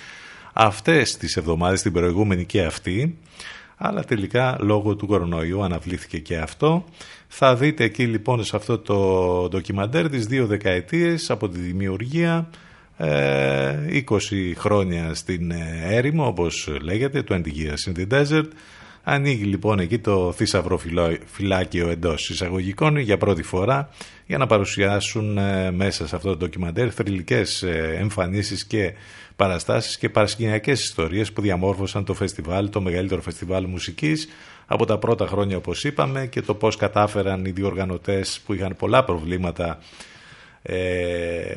αυτές τις εβδομάδες, την προηγούμενη και αυτή, αλλά τελικά λόγω του κορονοϊού αναβλήθηκε και αυτό. Θα δείτε εκεί λοιπόν σε αυτό το ντοκιμαντέρ τις δύο δεκαετίες από τη δημιουργία 20 ε, χρόνια στην ε, έρημο όπως λέγεται, 20 years in the desert Ανοίγει λοιπόν εκεί το θησαυρό φυλάκιο εντός εισαγωγικών για πρώτη φορά για να παρουσιάσουν ε, μέσα σε αυτό το ντοκιμαντέρ θρηλυκές ε, εμφανίσεις και παραστάσεις και παρασκηνιακές ιστορίες που διαμόρφωσαν το φεστιβάλ, το μεγαλύτερο φεστιβάλ μουσικής από τα πρώτα χρόνια όπως είπαμε και το πώς κατάφεραν οι διοργανωτές που είχαν πολλά προβλήματα ε,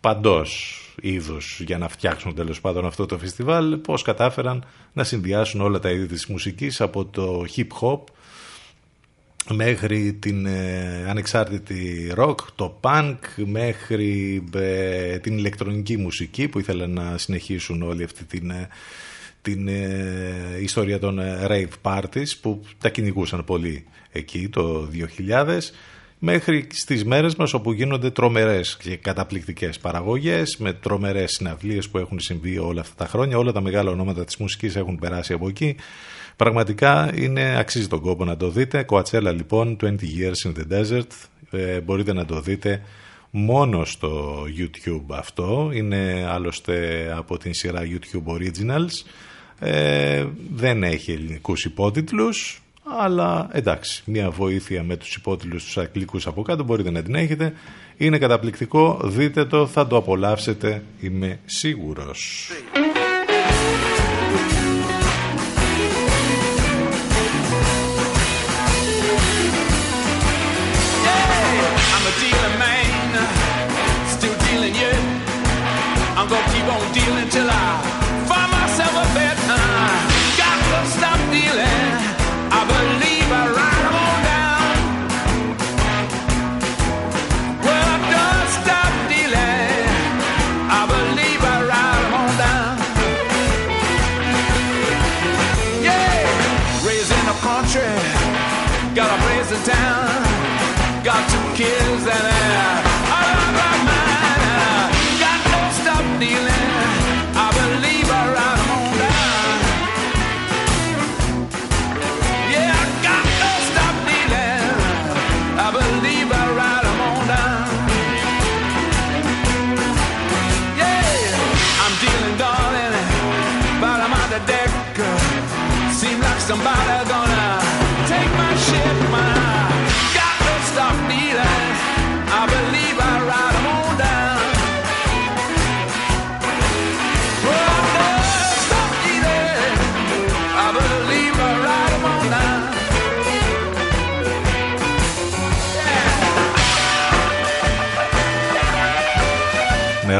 παντός είδους για να φτιάξουν τέλος πάντων αυτό το φεστιβάλ πώς κατάφεραν να συνδυάσουν όλα τα είδη της μουσικής από το hip hop μέχρι την ε, ανεξάρτητη rock, το punk, μέχρι ε, την ηλεκτρονική μουσική που ήθελαν να συνεχίσουν όλη αυτή την, ε, την ιστορία των rave parties που τα κυνηγούσαν πολύ εκεί το 2000 μέχρι στις μέρες μας όπου γίνονται τρομερές και καταπληκτικές παραγωγές με τρομερές συναυλίες που έχουν συμβεί όλα αυτά τα χρόνια. Όλα τα μεγάλα ονόματα της μουσικής έχουν περάσει από εκεί πραγματικά είναι, αξίζει τον κόπο να το δείτε. Κοατσέλα λοιπόν 20 Years in the Desert. Ε, μπορείτε να το δείτε μόνο στο YouTube αυτό. Είναι άλλωστε από την σειρά YouTube Originals. Ε, δεν έχει ελληνικούς υπότιτλους αλλά εντάξει, μια βοήθεια με τους υπότιλους τους αγγλικούς από κάτω μπορείτε να την έχετε. Είναι καταπληκτικό, δείτε το, θα το απολαύσετε, είμαι σίγουρος. Με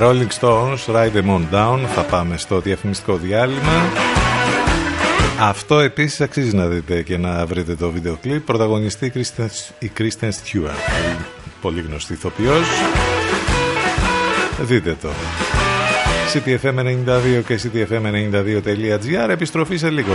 Rolling Stones, Ride Them On Down θα πάμε στο διαφημιστικό διάλειμμα. Αυτό επίσης αξίζει να δείτε και να βρείτε το βίντεο κλιπ. Πρωταγωνιστή η Kristen Stewart, πολύ γνωστή ηθοποιός. Δείτε το. CTFM92 και CTFM92.gr Επιστροφή σε λίγο.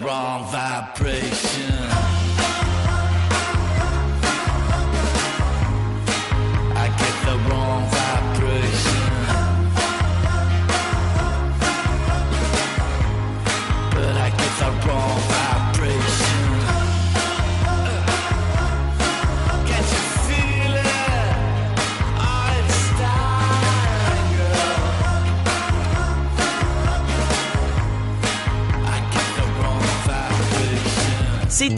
wrong vibe.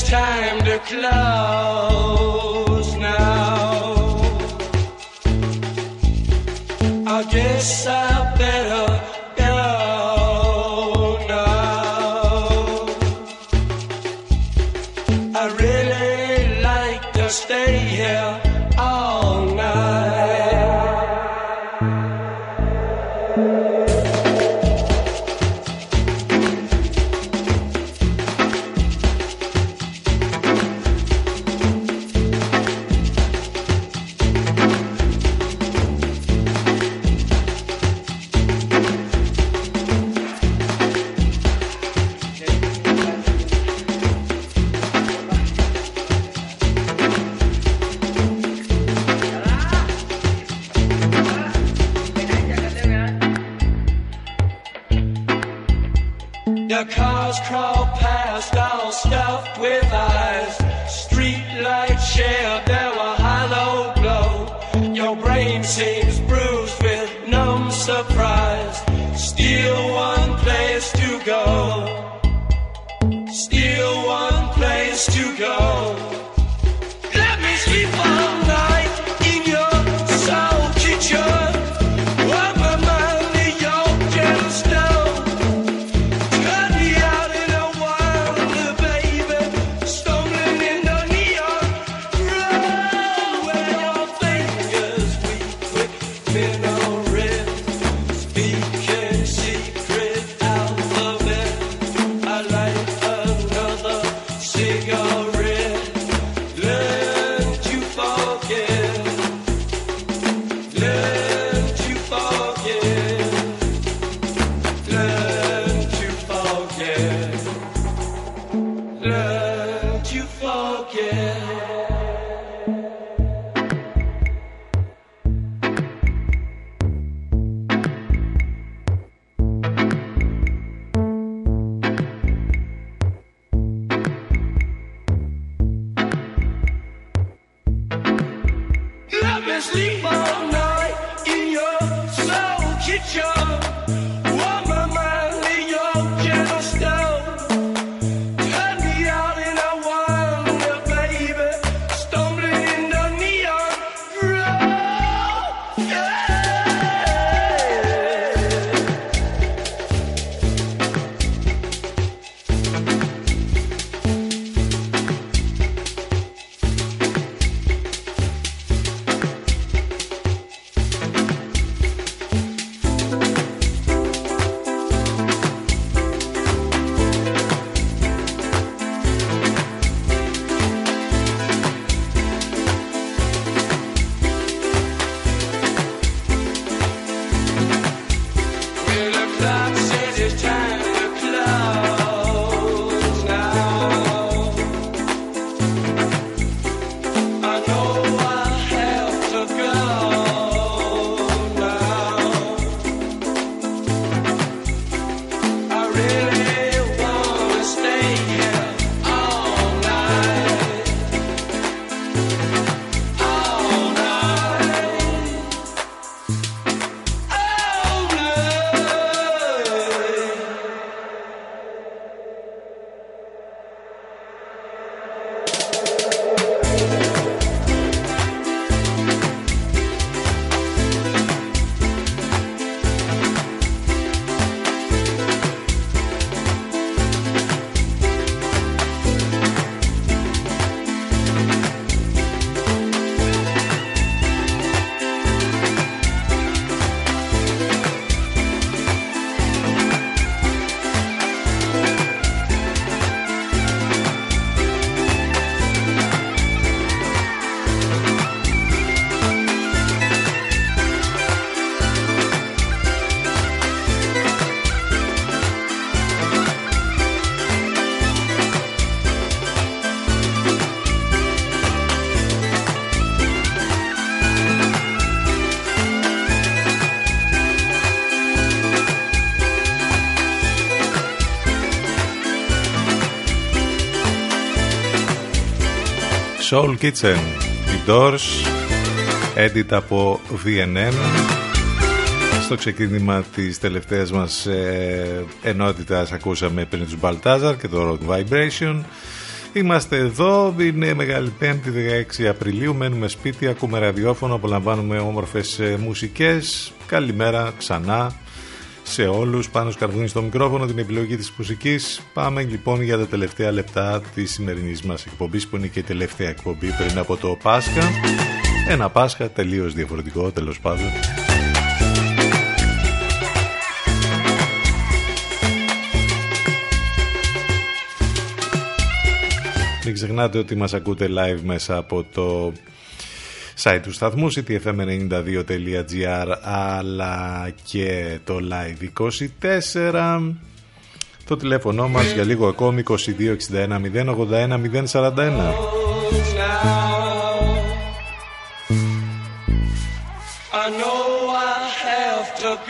it's time to close. Soul Kitchen, The Doors, edit από VNN. Στο ξεκίνημα της τελευταίας μας ε, ενότητας ακούσαμε πριν τους Baltazar και το Rock Vibration. Είμαστε εδώ, είναι Μεγάλη Πέμπτη 16 Απριλίου, μένουμε σπίτι, ακούμε ραδιόφωνο, απολαμβάνουμε όμορφες ε, μουσικές. Καλημέρα ξανά σε όλους. Πάνω σκαρβούνι στο μικρόφωνο την επιλογή της μουσικής. Πάμε λοιπόν για τα τελευταία λεπτά της σημερινής μας εκπομπής που είναι και η τελευταία εκπομπή πριν από το Πάσχα. Ένα Πάσχα τελείως διαφορετικό τέλος πάντων. Μην ξεχνάτε ότι μας ακούτε live μέσα από το site του σταθμού ctfm92.gr αλλά και το live 24 το τηλέφωνο μας για λίγο ακόμη 2261 081 041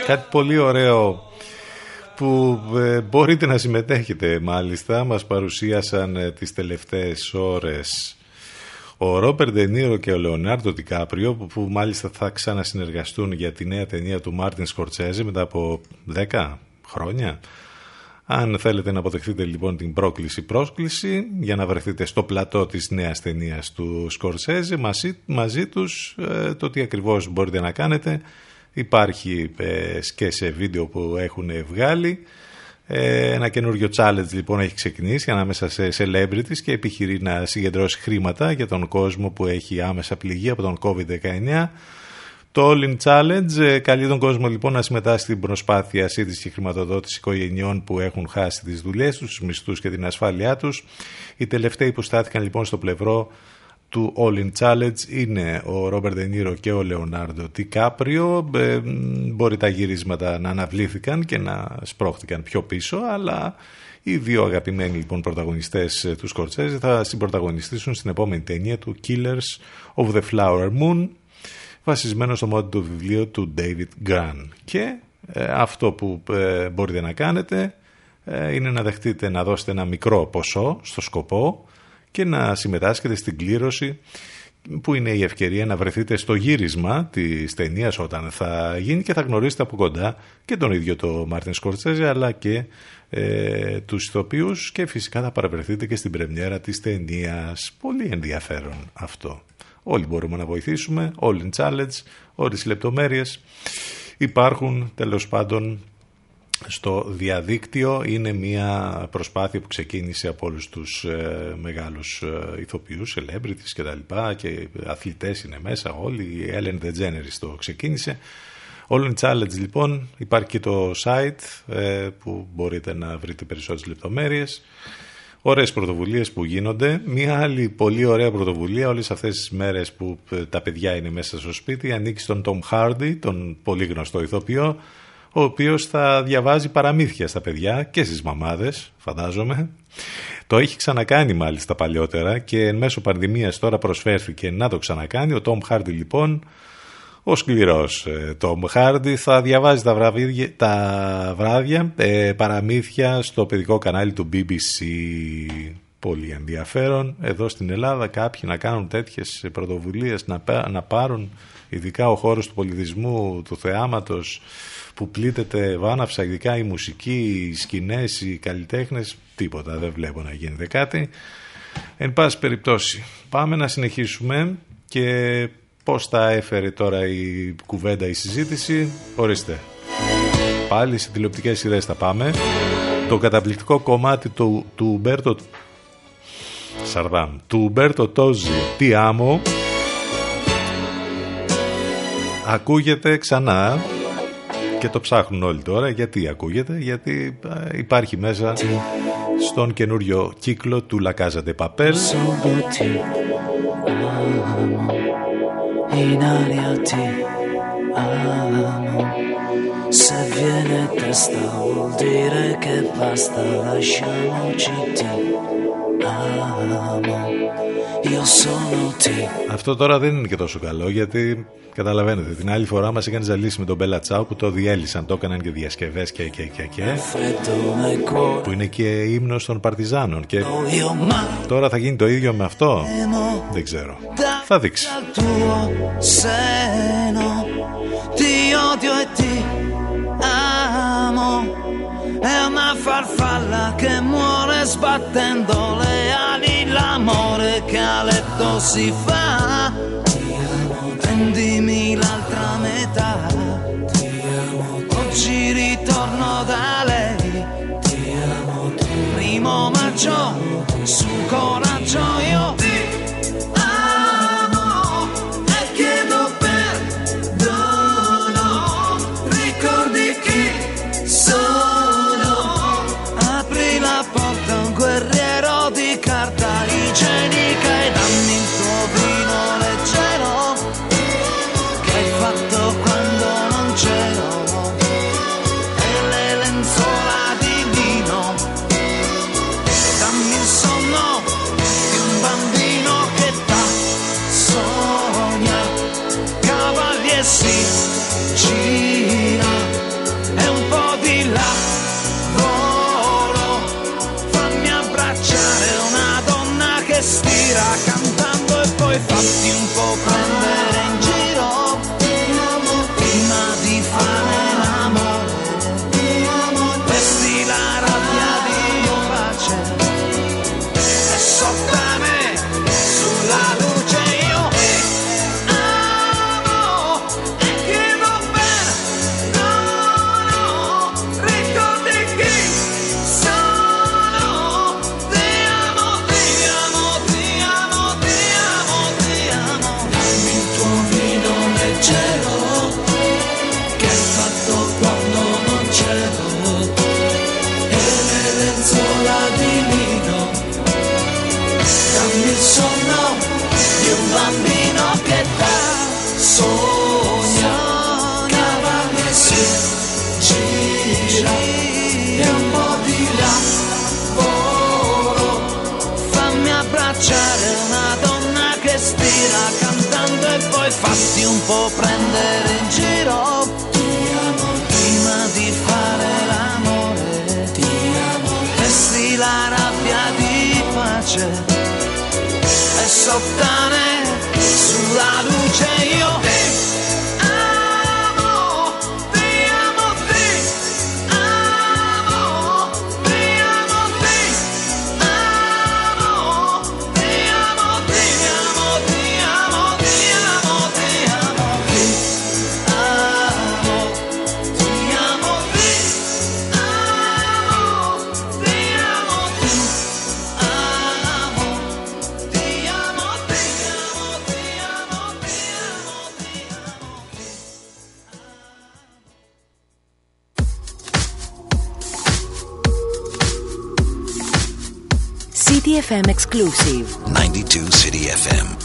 Κάτι πολύ ωραίο που ε, μπορείτε να συμμετέχετε μάλιστα. Μας παρουσίασαν ε, τις τελευταίες ώρες ο Ρόπερ Ντενίρο και ο Λεωνάρντο Τικάπριο, που, που μάλιστα θα ξανασυνεργαστούν για τη νέα ταινία του Μάρτιν Σκορτσέζη μετά από 10 χρόνια. Αν θέλετε να αποδεχτείτε λοιπόν την πρόκληση-πρόσκληση για να βρεθείτε στο πλατό της νέας ταινίας του Σκορσέζη μαζί, μαζί τους ε, το τι ακριβώς μπορείτε να κάνετε υπάρχει ε, και σε βίντεο που έχουν βγάλει ε, ένα καινούριο challenge λοιπόν έχει ξεκινήσει ανάμεσα σε celebrities και επιχειρεί να συγκεντρώσει χρήματα για τον κόσμο που έχει άμεσα πληγεί από τον COVID-19. Το All In Challenge ε, καλεί τον κόσμο λοιπόν να συμμετάσχει στην προσπάθεια σύντηση και χρηματοδότηση οικογενειών που έχουν χάσει τις δουλειές τους, τους μισθούς και την ασφάλειά τους. Οι τελευταίοι που στάθηκαν λοιπόν στο πλευρό του All In Challenge είναι ο Ρόμπερ Ντενίρο και ο Λεωνάρντο Τικάπριο. Ε, μπορεί τα γυρίσματα να αναβλήθηκαν και να σπρώχτηκαν πιο πίσω, αλλά οι δύο αγαπημένοι λοιπόν πρωταγωνιστές του Σκορτσέζη θα συμπροταγωνιστήσουν στην επόμενη ταινία του Killers of the Flower Moon, βασισμένο στο μόντο του βιβλίου του David Grant. Και ε, αυτό που ε, μπορείτε να κάνετε είναι να δεχτείτε να δώσετε ένα μικρό ποσό στο σκοπό και να συμμετάσχετε στην κλήρωση που είναι η ευκαιρία να βρεθείτε στο γύρισμα της ταινίας όταν θα γίνει και θα γνωρίσετε από κοντά και τον ίδιο το Μάρτιν Σκορτσέζε αλλά και ε, τους ηθοποιούς και φυσικά θα παραβρεθείτε και στην πρεμιέρα της ταινίας. Πολύ ενδιαφέρον αυτό. Όλοι μπορούμε να βοηθήσουμε, όλοι είναι challenge, όλες οι λεπτομέρειες υπάρχουν τέλος πάντων στο διαδίκτυο είναι μια προσπάθεια που ξεκίνησε από όλους τους ε, μεγάλους ε, ηθοποιούς, celebrities και τα λοιπά και αθλητές είναι μέσα όλοι, η Ellen DeGeneres το ξεκίνησε. All in Challenge λοιπόν υπάρχει και το site ε, που μπορείτε να βρείτε περισσότερες λεπτομέρειες. Ωραίες πρωτοβουλίες που γίνονται. Μία άλλη πολύ ωραία πρωτοβουλία όλες αυτές τις μέρες που ε, τα παιδιά είναι μέσα στο σπίτι ανήκει στον Tom Hardy, τον πολύ γνωστό ηθοποιό ο οποίος θα διαβάζει παραμύθια στα παιδιά και στις μαμάδες, φαντάζομαι. Το έχει ξανακάνει μάλιστα παλιότερα και εν μέσω πανδημίας τώρα προσφέρθηκε να το ξανακάνει. Ο Tom Hardy λοιπόν, ο σκληρός Tom Hardy θα διαβάζει τα, βράδια, τα βράδια ε, παραμύθια στο παιδικό κανάλι του BBC. Πολύ ενδιαφέρον. Εδώ στην Ελλάδα κάποιοι να κάνουν τέτοιες πρωτοβουλίες, να, να πάρουν ειδικά ο χώρος του πολιτισμού, του θεάματος, που πλήττεται βάναυσα, ειδικά η μουσική, οι σκηνές, οι καλλιτέχνες, τίποτα, δεν βλέπω να γίνεται κάτι. Εν πάση περιπτώσει, πάμε να συνεχίσουμε και πώς τα έφερε τώρα η κουβέντα, η συζήτηση, ορίστε. Πάλι σε τηλεοπτικές σειρές θα πάμε. Το καταπληκτικό κομμάτι του, του Μπέρτο Σαρδάμ, του Μπέρτο Τόζι, τι άμμο, ακούγεται ξανά και το ψάχνουν όλοι τώρα. Γιατί ακούγεται, γιατί υπάρχει μέσα στον καινούριο κύκλο του Λακάζα de Papel. In aria ti amo Se viene testa vuol dire che basta Lasciamoci ti amo Io sono ti Αυτό τώρα δεν είναι και τόσο καλό γιατί Καταλαβαίνετε, την άλλη φορά μας είχαν ζαλίσει με τον Μπέλα Τσάου που το διέλυσαν, το έκαναν και διασκευές και και και και που είναι και ύμνος των Παρτιζάνων και τώρα θα γίνει το ίδιο με αυτό. Δεν ξέρω. θα δείξει È una farfalla che muore sbattendo le ali, l'amore che a letto si fa prendimi l'altra metà. Ti amo, Oggi ritorno da lei. Ti amo, Primo maggio, su coraggio io troppo prendere in giro. Prima di fare l'amore. Ti amo. Messi la rabbia di pace. E sottane sulla luce. CTFM exclusive. 92 City FM.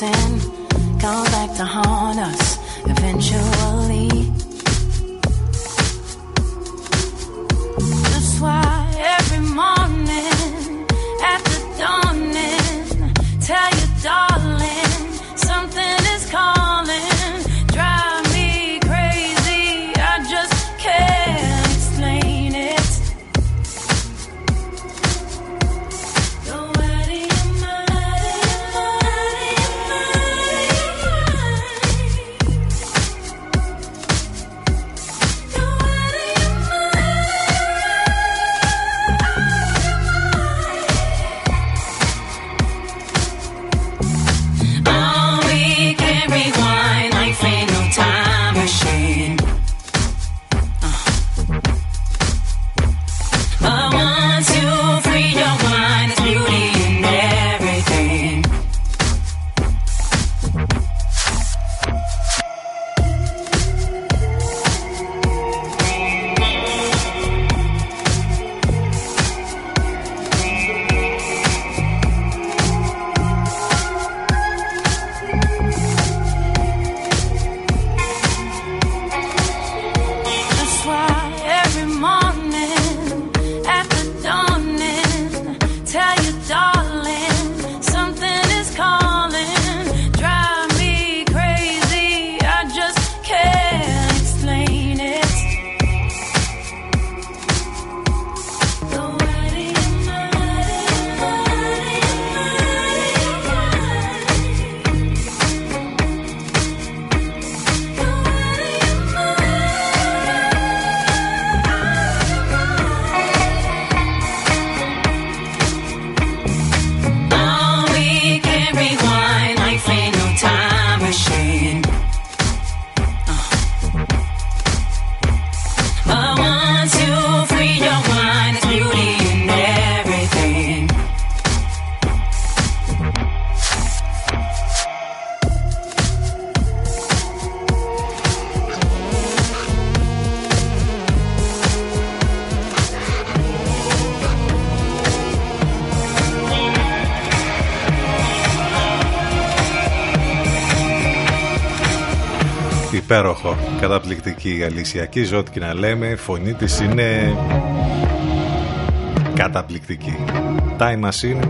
sand. Υπέροχο, καταπληκτική, αλυσιακή, ό,τι και να λέμε, η φωνή της είναι καταπληκτική. Time Machine,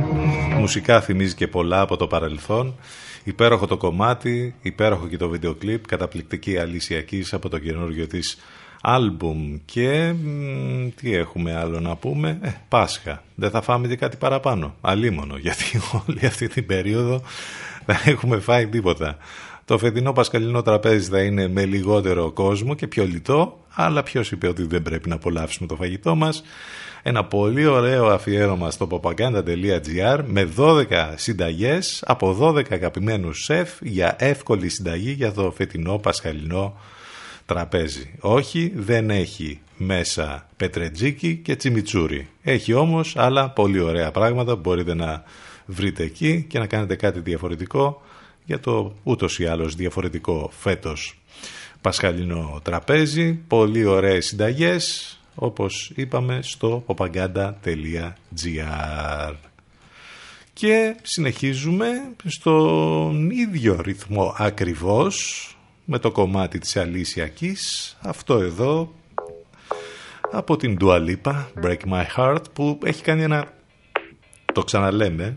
μουσικά θυμίζει και πολλά από το παρελθόν. Υπέροχο το κομμάτι, υπέροχο και το βίντεο κλιπ, καταπληκτική αλυσιακή από το καινούργιο της άλμπουμ. Και μ, τι έχουμε άλλο να πούμε, ε, Πάσχα. Δεν θα φάμε και κάτι παραπάνω, αλίμονο, γιατί όλη αυτή την περίοδο δεν έχουμε φάει τίποτα. Το φετινό πασκαλινό τραπέζι θα είναι με λιγότερο κόσμο και πιο λιτό, αλλά ποιος είπε ότι δεν πρέπει να απολαύσουμε το φαγητό μας. Ένα πολύ ωραίο αφιέρωμα στο popaganda.gr με 12 συνταγές από 12 αγαπημένους σεφ για εύκολη συνταγή για το φετινό πασχαλινό τραπέζι. Όχι, δεν έχει μέσα πετρετζίκι και τσιμιτσούρι. Έχει όμως άλλα πολύ ωραία πράγματα που μπορείτε να βρείτε εκεί και να κάνετε κάτι διαφορετικό για το ούτως ή άλλως διαφορετικό φέτος πασχαλινό τραπέζι. Πολύ ωραίες συνταγές, όπως είπαμε στο popaganda.gr και συνεχίζουμε στον ίδιο ρυθμό ακριβώς με το κομμάτι της Αλήσιακής αυτό εδώ από την Dua Lipa, Break My Heart που έχει κάνει ένα το ξαναλέμε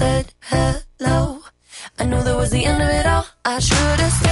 Said hello, I knew that was the end of it all. I should've stayed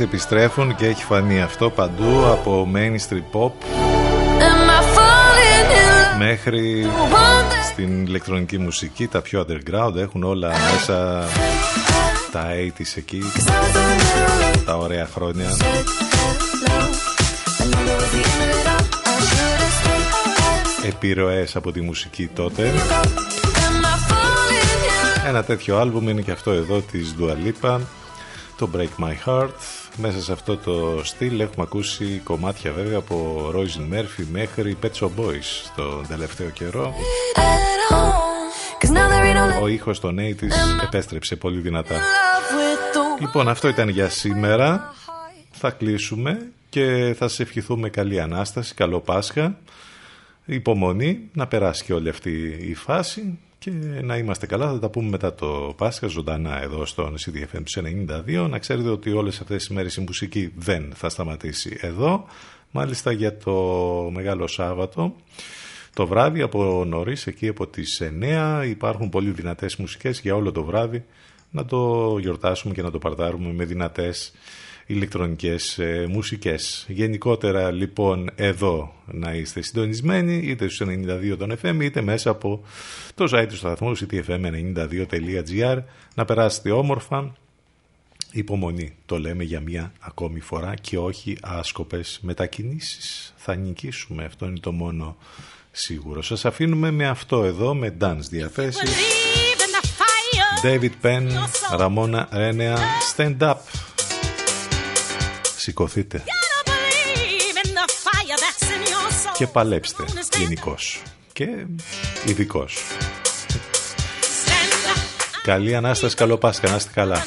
επιστρέφουν και έχει φανεί αυτό παντού από mainstream pop μέχρι στην ηλεκτρονική μουσική. Τα πιο underground έχουν όλα μέσα. Τα 80's εκεί. Τα ωραία χρόνια. Επιρροές από τη μουσική τότε. Ένα τέτοιο άλμπουμ είναι και αυτό εδώ της Dua το Break My Heart. Μέσα σε αυτό το στυλ έχουμε ακούσει κομμάτια βέβαια από Roisin Murphy μέχρι Pet Shop Boys το τελευταίο καιρό. at home? Cause now there ain't no Ο ήχος των 80's επέστρεψε πολύ δυνατά. love with the Λοιπόν, αυτό ήταν για σήμερα. Θα κλείσουμε και θα σε ευχηθούμε καλή Ανάσταση, καλό Πάσχα, υπομονή, να περάσει και όλη αυτή η φάση και να είμαστε καλά. Θα τα πούμε μετά το Πάσχα ζωντανά εδώ στον CDFM του 92. Να ξέρετε ότι όλες αυτές τις μέρες η μουσική δεν θα σταματήσει εδώ. Μάλιστα για το Μεγάλο Σάββατο το βράδυ από νωρίς, εκεί από τις 9 υπάρχουν πολύ δυνατές μουσικές για όλο το βράδυ να το γιορτάσουμε και να το παρτάρουμε με δυνατές ηλεκτρονικές ε, μουσικές. Γενικότερα λοιπόν εδώ να είστε συντονισμένοι είτε στους 92 των FM είτε μέσα από το site του σταθμού ctfm92.gr να περάσετε όμορφα Υπομονή, το λέμε για μια ακόμη φορά και όχι άσκοπες μετακινήσεις. Θα νικήσουμε, αυτό είναι το μόνο σίγουρο. Σας αφήνουμε με αυτό εδώ, με dance διαθέσεις. Believe in the fire. David Penn, Ramona Renea, stand up. Soul. και παλέψτε γενικώ. Και ειδικός. Καλή Ανάσταση, καλό Πάσχα, να είστε καλά.